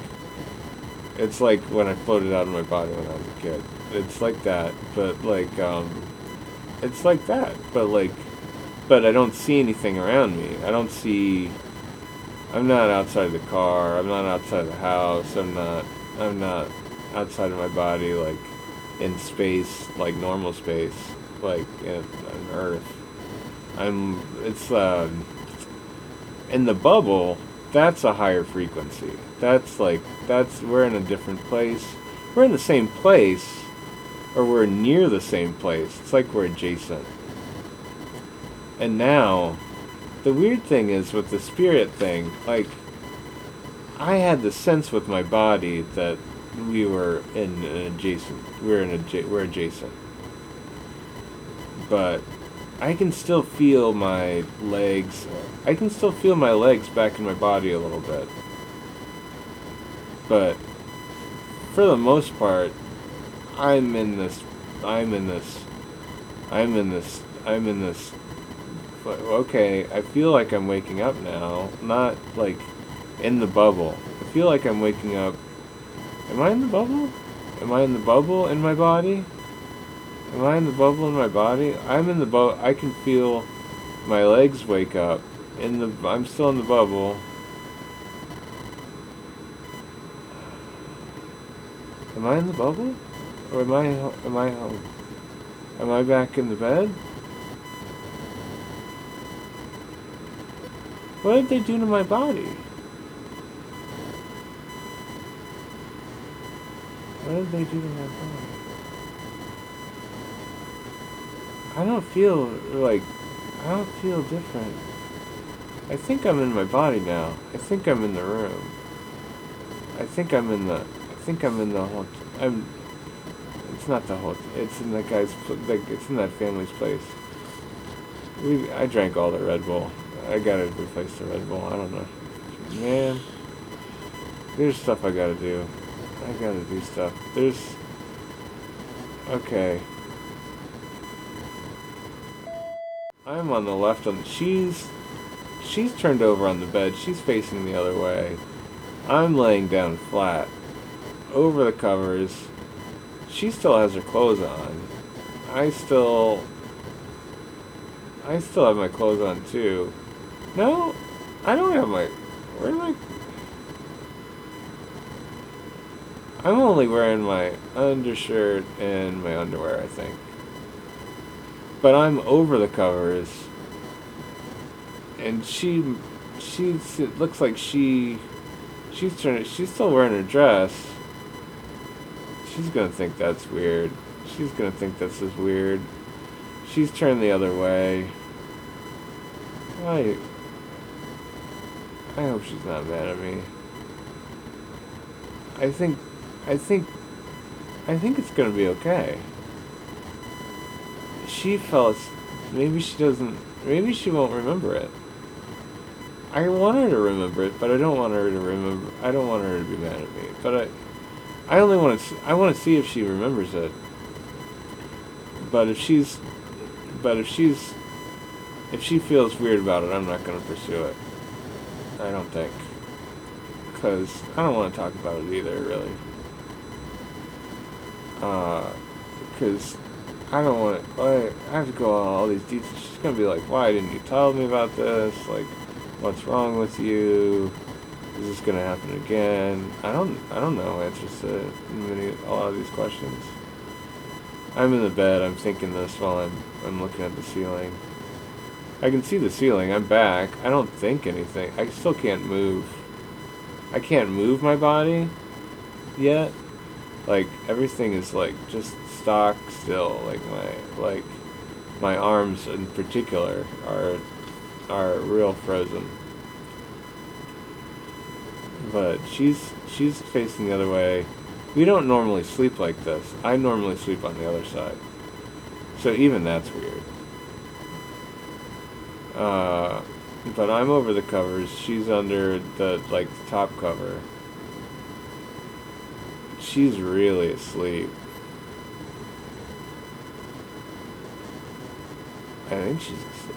Speaker 3: It's like when I floated out of my body when I was a kid. It's like that, but like um. It's like that, but like but I don't see anything around me. I don't see. I'm not outside the car. I'm not outside the house. I'm not. I'm not outside of my body, like in space, like normal space, like in, on Earth. I'm. It's um. In the bubble, that's a higher frequency. That's like that's we're in a different place. We're in the same place, or we're near the same place. It's like we're adjacent. And now, the weird thing is with the spirit thing, like, I had the sense with my body that we were in adjacent, we're in a, we're adjacent. But I can still feel my legs, I can still feel my legs back in my body a little bit. But for the most part, I'm in this, I'm in this, I'm in this, I'm in this okay, I feel like I'm waking up now. Not like in the bubble. I feel like I'm waking up. Am I in the bubble? Am I in the bubble in my body? Am I in the bubble in my body? I'm in the bubble. I can feel my legs wake up. In the, I'm still in the bubble. Am I in the bubble? Or am I, am I home? Am I back in the bed? What did they do to my body? What did they do to my body? I don't feel like I don't feel different. I think I'm in my body now. I think I'm in the room. I think I'm in the. I think I'm in the whole. I'm. It's not the whole. It's in that guy's. Like it's in that family's place. We. I drank all the Red Bull. I gotta replace the Red Bull. I don't know. Man, there's stuff I gotta do. I gotta do stuff. There's. Okay. I'm on the left on. The, she's. She's turned over on the bed. She's facing the other way. I'm laying down flat. Over the covers. She still has her clothes on. I still. I still have my clothes on too. No, I don't have my. Where am I? I'm only wearing my undershirt and my underwear, I think. But I'm over the covers. And she, she's, it looks like she, she's turning, she's still wearing her dress. She's gonna think that's weird. She's gonna think this is weird. She's turned the other way. I, I hope she's not mad at me. I think, I think, I think it's gonna be okay. She felt, maybe she doesn't, maybe she won't remember it. I want her to remember it, but I don't want her to remember, I don't want her to be mad at me. But I, I only want to, I want to see if she remembers it. But if she's, but if she's, if she feels weird about it, I'm not going to pursue it. I don't think. Because I don't want to talk about it either, really. Because uh, I don't want to. I have to go on all these details. She's to be like, why didn't you tell me about this? Like, what's wrong with you? Is this to happen again? I don't, I don't know answers to many, a lot of these questions. I'm in the bed, I'm thinking this while I'm, I'm looking at the ceiling. I can see the ceiling. I'm back. I don't think anything. I still can't move. I can't move my body yet. Like everything is like just stock still. Like my like my arms in particular are are real frozen. But she's she's facing the other way. We don't normally sleep like this. I normally sleep on the other side. So even that's weird. Uh, but I'm over the covers. She's under the like top cover. She's really asleep. I think she's asleep.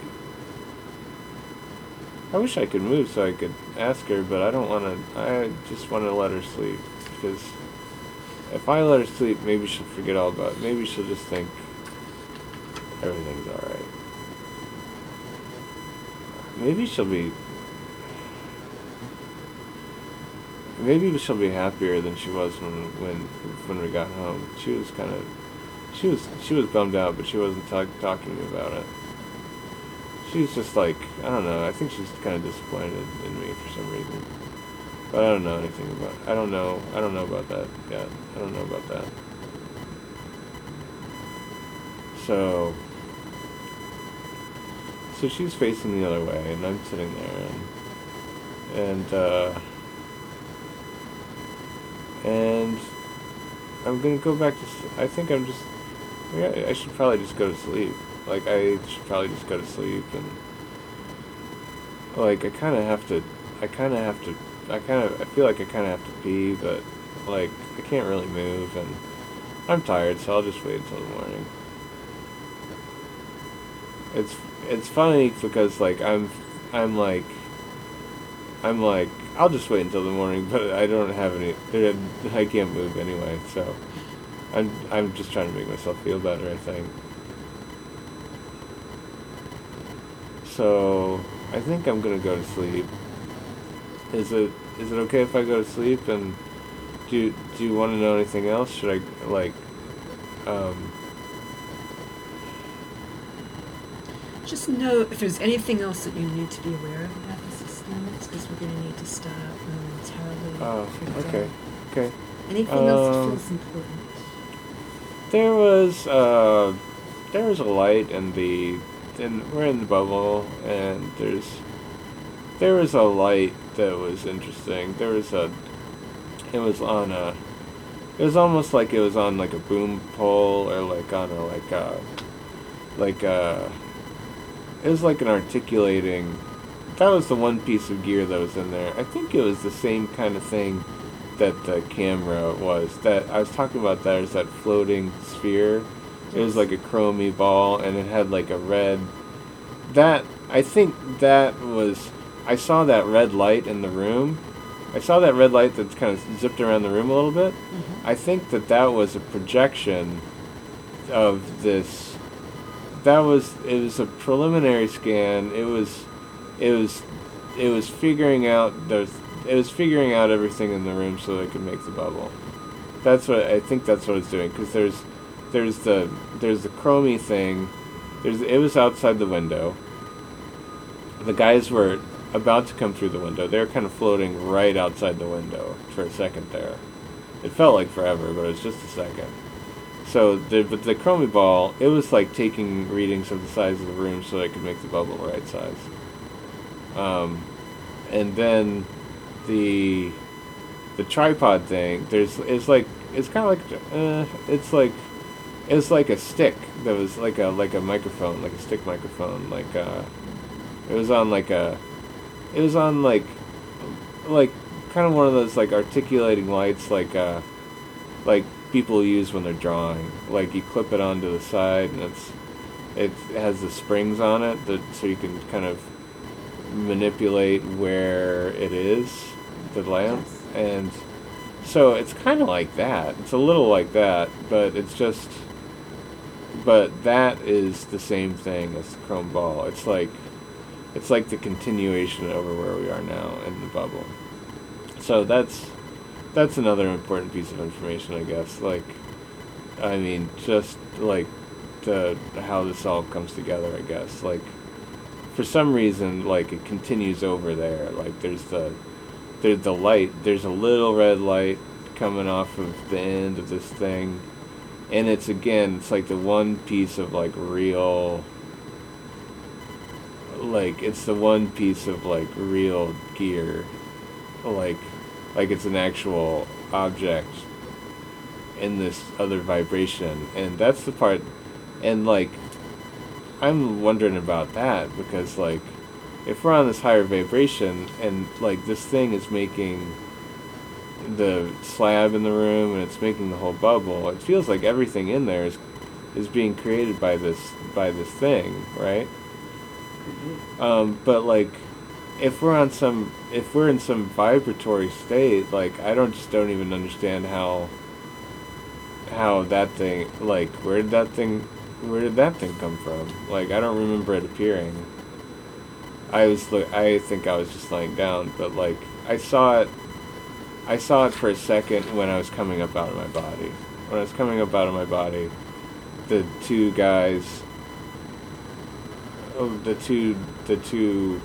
Speaker 3: I wish I could move so I could ask her, but I don't want to. I just want to let her sleep because if I let her sleep, maybe she'll forget all about. It. Maybe she'll just think everything's all right. Maybe she'll be. Maybe she'll be happier than she was when when when we got home. She was kind of, she was she was bummed out, but she wasn't talk, talking to me about it. She's just like I don't know. I think she's kind of disappointed in me for some reason. But I don't know anything about. I don't know. I don't know about that yet. I don't know about that. So so she's facing the other way, and I'm sitting there, and and uh, and I'm gonna go back to. I think I'm just. Yeah, I should probably just go to sleep. Like I should probably just go to sleep, and like I kind of have to. I kind of have to. I kind of. I feel like I kind of have to pee, but like I can't really move, and I'm tired, so I'll just wait until the morning. It's it's funny because like I'm I'm like I'm like I'll just wait until the morning, but I don't have any. I can't move anyway, so I'm I'm just trying to make myself feel better. I think. So I think I'm gonna go to sleep. Is it is it okay if I go to sleep and do do you want to know anything else? Should I like um
Speaker 4: Just know if there's anything else that you need to be aware of the systemics, because we're going to need to stop momentarily.
Speaker 3: Oh, okay, okay.
Speaker 4: Anything else that
Speaker 3: Um,
Speaker 4: feels important?
Speaker 3: There was uh, there was a light in the, in we're in the bubble, and there's, there was a light that was interesting. There was a, it was on a, it was almost like it was on like a boom pole or like on a like a, like a, it was like an articulating. That was the one piece of gear that was in there. I think it was the same kind of thing that the camera was. That I was talking about that is that floating sphere. It was like a chromy ball, and it had like a red. That I think that was. I saw that red light in the room. I saw that red light that's kind of zipped around the room a little bit. Mm-hmm. I think that that was a projection of this. That was it was a preliminary scan. It was, it was, it was figuring out those. It was figuring out everything in the room so it could make the bubble. That's what I think. That's what it's doing because there's, there's the there's the chromy thing. There's it was outside the window. The guys were about to come through the window. They were kind of floating right outside the window for a second there. It felt like forever, but it was just a second. So the but the chromy ball, it was like taking readings of the size of the room so it could make the bubble the right size. Um, and then the the tripod thing, there's it's like it's kind of like uh, it's like it's like a stick that was like a like a microphone, like a stick microphone, like uh, it was on like a it was on like like kind of one of those like articulating lights like uh like people use when they're drawing. Like you clip it onto the side and it's it has the springs on it that so you can kind of manipulate where it is the lamp
Speaker 4: Yes.
Speaker 3: and so it's kind of like that it's a little like that but it's just but that is the same thing as the chrome ball it's like it's like the continuation over where we are now in the bubble. So that's that's another important piece of information, I guess. Like, I mean, just like the how this all comes together, I guess. Like, for some reason, like it continues over there. Like, there's the there's the light. There's a little red light coming off of the end of this thing, and it's again, it's like the one piece of like real like it's the one piece of like real gear like like it's an actual object in this other vibration and that's the part and like i'm wondering about that because like if we're on this higher vibration and like this thing is making the slab in the room and it's making the whole bubble, it feels like everything in there is is being created by this by this thing, right? Um, but like if we're on some if we're in some vibratory state, like I don't just don't even understand how how that thing like where did that thing where did that thing come from? Like I don't remember it appearing. I was I think I was just laying down, but like I saw it I saw it for a second when I was coming up out of my body. When I was coming up out of my body, the two guys oh, the two the two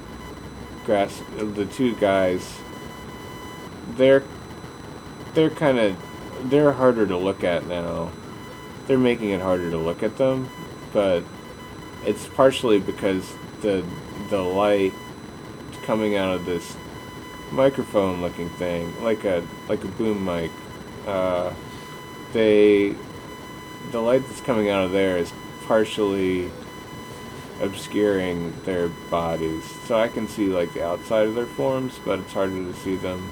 Speaker 3: grass the two guys they're they're kind of they're harder to look at now they're making it harder to look at them but it's partially because the the light coming out of this microphone looking thing like a like a boom mic uh, they the light that's coming out of there is partially obscuring their bodies. So I can see like the outside of their forms, but it's harder to see them.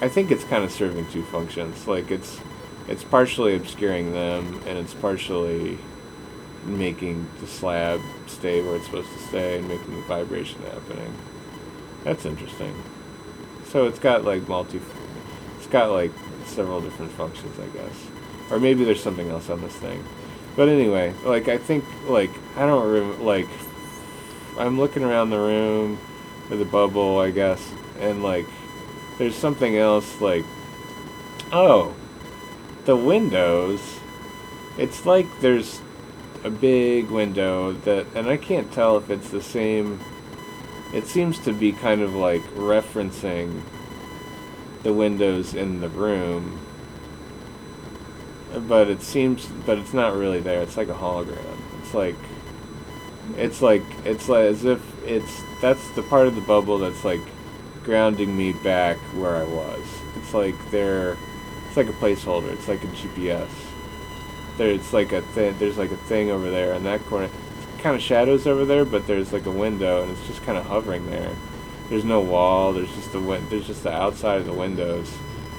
Speaker 3: I think it's kind of serving two functions. Like it's it's partially obscuring them and it's partially making the slab stay where it's supposed to stay and making the vibration happening. That's interesting. So it's got like multi it's got like several different functions, I guess. Or maybe there's something else on this thing. But anyway, like I think like I don't rem- like I'm looking around the room with a bubble, I guess, and like there's something else like oh, the windows. It's like there's a big window that and I can't tell if it's the same it seems to be kind of like referencing the windows in the room but it seems, but it's not really there. It's like a hologram. It's like, it's like, it's like as if it's that's the part of the bubble that's like grounding me back where I was. It's like there, it's like a placeholder. It's like a GPS. There's like a thing. There's like a thing over there in that corner. Kind of shadows over there, but there's like a window, and it's just kind of hovering there. There's no wall. There's just the win- There's just the outside of the windows.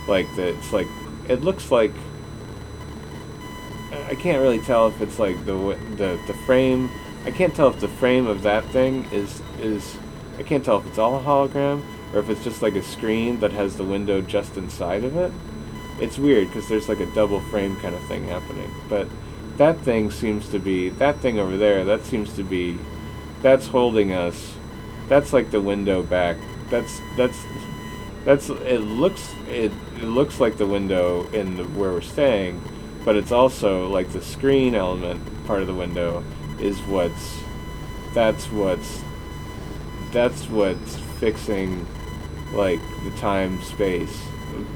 Speaker 3: Like that. It's like it looks like I can't really tell if it's like the the the frame. I can't tell if the frame of that thing is is. I can't tell if it's all a hologram or if it's just like a screen that has the window just inside of it. It's weird because there's like a double frame kind of thing happening. But that thing seems to be that thing over there. That seems to be that's holding us. That's like the window back. That's that's that's it looks it, it looks like the window in the, where we're staying but it's also like the screen element part of the window is what's that's what's that's what's fixing like the time space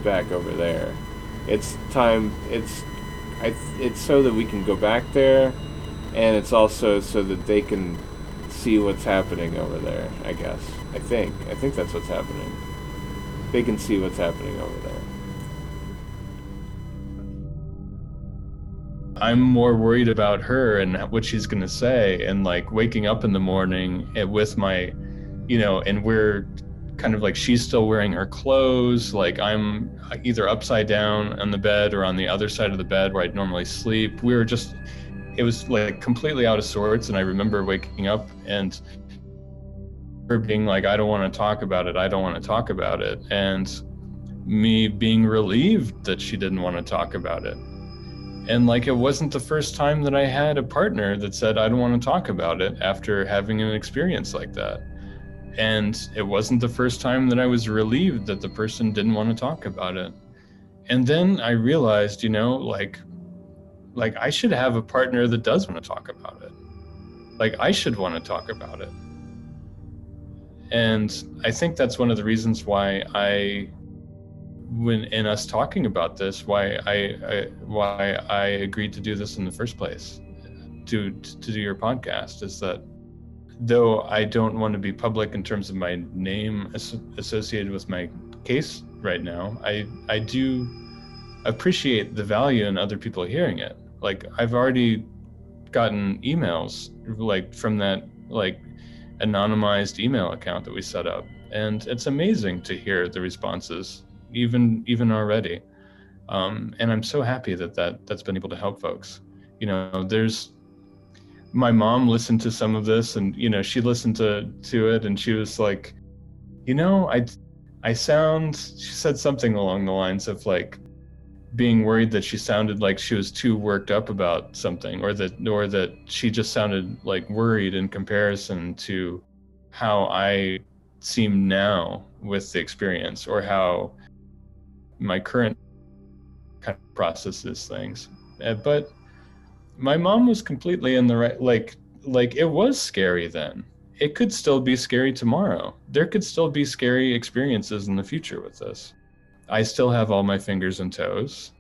Speaker 3: back over there it's time it's I, it's so that we can go back there and it's also so that they can see what's happening over there i guess. I think i think that's what's happening. They can see what's happening over there.
Speaker 2: I'm more worried about her and what she's going to say and like waking up in the morning eh, with my you know and we're kind of like she's still wearing her clothes like I'm either upside down on the bed or on the other side of the bed where I'd normally sleep. We were just it was like completely out of sorts and I remember waking up and her being like I don't want to talk about it I don't want to talk about it. And me being relieved that she didn't want to talk about it. And like it wasn't the first time that I had a partner that said, I don't want to talk about it after having an experience like that. And it wasn't the first time that I was relieved that the person didn't want to talk about it. And then I realized, you know, like like I should have a partner that does want to talk about it. Like I should want to talk about it. And I think that's one of the reasons why I when in us talking about this why I, I, why I agreed to do this in the first place to to do your podcast is that though I don't want to be public in terms of my name as, associated with my case right now I I do appreciate the value in other people hearing it like I've already gotten emails like from that like anonymized email account that we set up. And it's amazing to hear the responses, even even already. Um, and I'm so happy that, that that's been able to help folks. You know, there's my mom listened to some of this and you know she listened to to it and she was like you know i i sound she said something along the lines of like being worried that she sounded like she was too worked up about something or that or that she just sounded like worried in comparison to how i seem now with the experience or how my current kind of processes things. Uh, but my mom was completely in the right like like it was scary then. It could still be scary tomorrow. There could still be scary experiences in the future with this. I still have all my fingers and toes.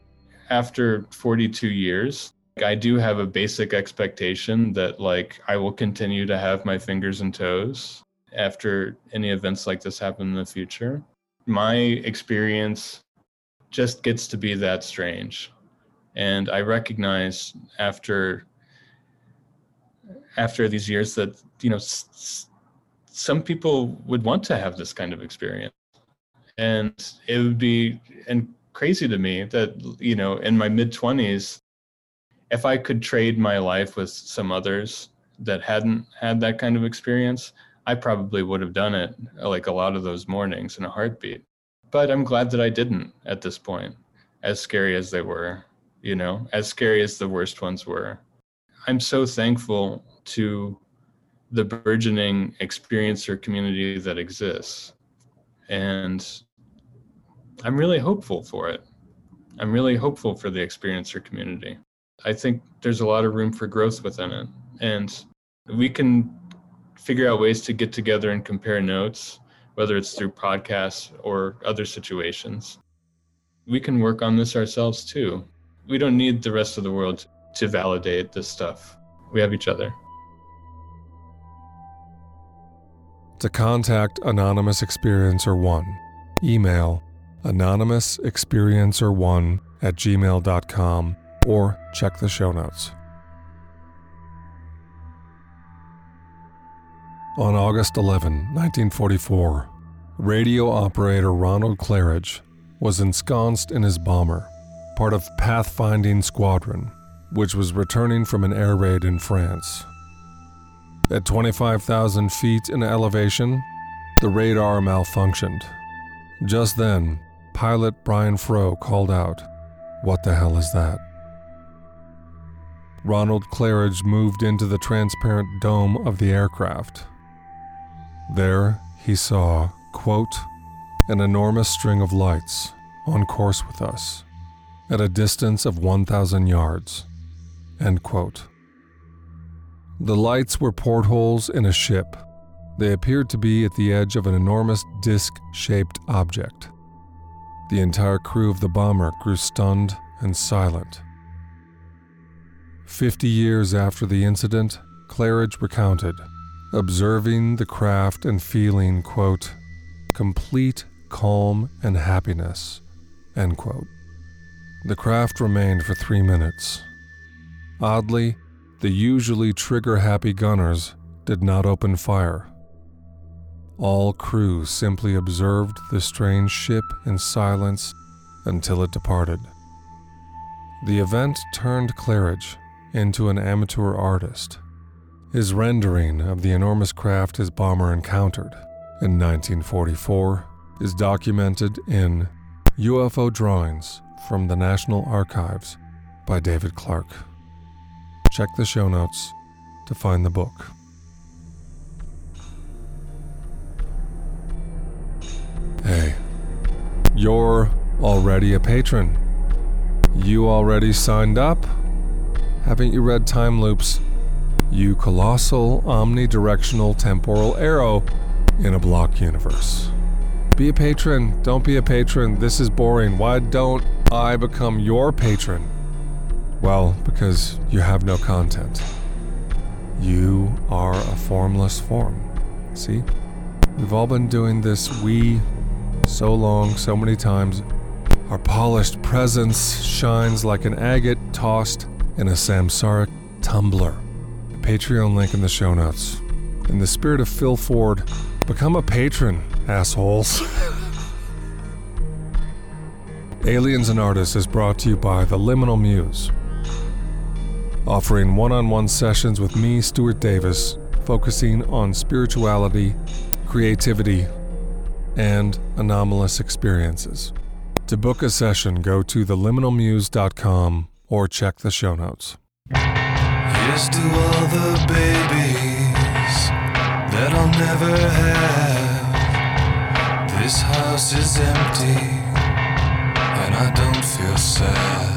Speaker 2: After 42 years i do have a basic expectation that like i will continue to have my fingers and toes after any events like this happen in the future. My experience just gets to be that strange and I recognize after after these years that you know s- some people would want to have this kind of experience, and it would be and crazy to me that you know in my mid twenties, if I could trade my life with some others that hadn't had that kind of experience, I probably would have done it like a lot of those mornings in a heartbeat. But I'm glad that I didn't at this point, as scary as they were you know, as scary as the worst ones were. I'm so thankful to the burgeoning experiencer community that exists. And I'm really hopeful for it. I'm really hopeful for the experiencer community. I think there's a lot of room for growth within it. And we can figure out ways to get together and compare notes, whether it's through podcasts or other situations. We can work on this ourselves too. We don't need the rest of the world to validate this stuff. We have each other.
Speaker 1: To contact Anonymous Experiencer 1, email anonymousexperiencer1 at gmail.com or check the show notes. On August 11, 1944, radio operator Ronald Claridge was ensconced in his bomber part of Pathfinding Squadron, which was returning from an air raid in France. At 25,000 feet in elevation, the radar malfunctioned. Just then, pilot Brian Froe called out, What the hell is that? Ronald Claridge moved into the transparent dome of the aircraft. There, he saw, quote, an enormous string of lights on course with us at a distance of 1,000 yards. The lights were portholes in a ship. They appeared to be at the edge of an enormous disc shaped object. The entire crew of the bomber grew stunned and silent. Fifty years after the incident, Claridge recounted, observing the craft and feeling, quote, complete calm and happiness, end quote. The craft remained for three minutes. Oddly, the usually trigger happy gunners did not open fire. All crew simply observed the strange ship in silence until it departed. The event turned Claridge into an amateur artist. His rendering of the enormous craft his bomber encountered in 1944 is documented in UFO Drawings from the National Archives by David Clarke. Check the show notes to find the book. Hey, you're already a patron. You already signed up? Haven't you read Time Loops? You colossal omnidirectional temporal arrow in a block universe. Be a patron. Don't be a patron. This is boring. Why don't I become your patron? Well, because you have no content. You are a formless form. See? We've all been doing this we so long, so many times. Our polished presence shines like an agate tossed in a samsaric tumbler. Patreon link in the show notes. In the spirit of Phil Ford, Become a patron, assholes. Aliens and Artists is brought to you by The Liminal Muse, offering one on one sessions with me, Stuart Davis, focusing on spirituality, creativity, and anomalous experiences. To book a session, go to theliminalmuse.com or check the show notes.
Speaker 5: Here's to all the babies that I'll never have. This house is empty, and I don't feel sad.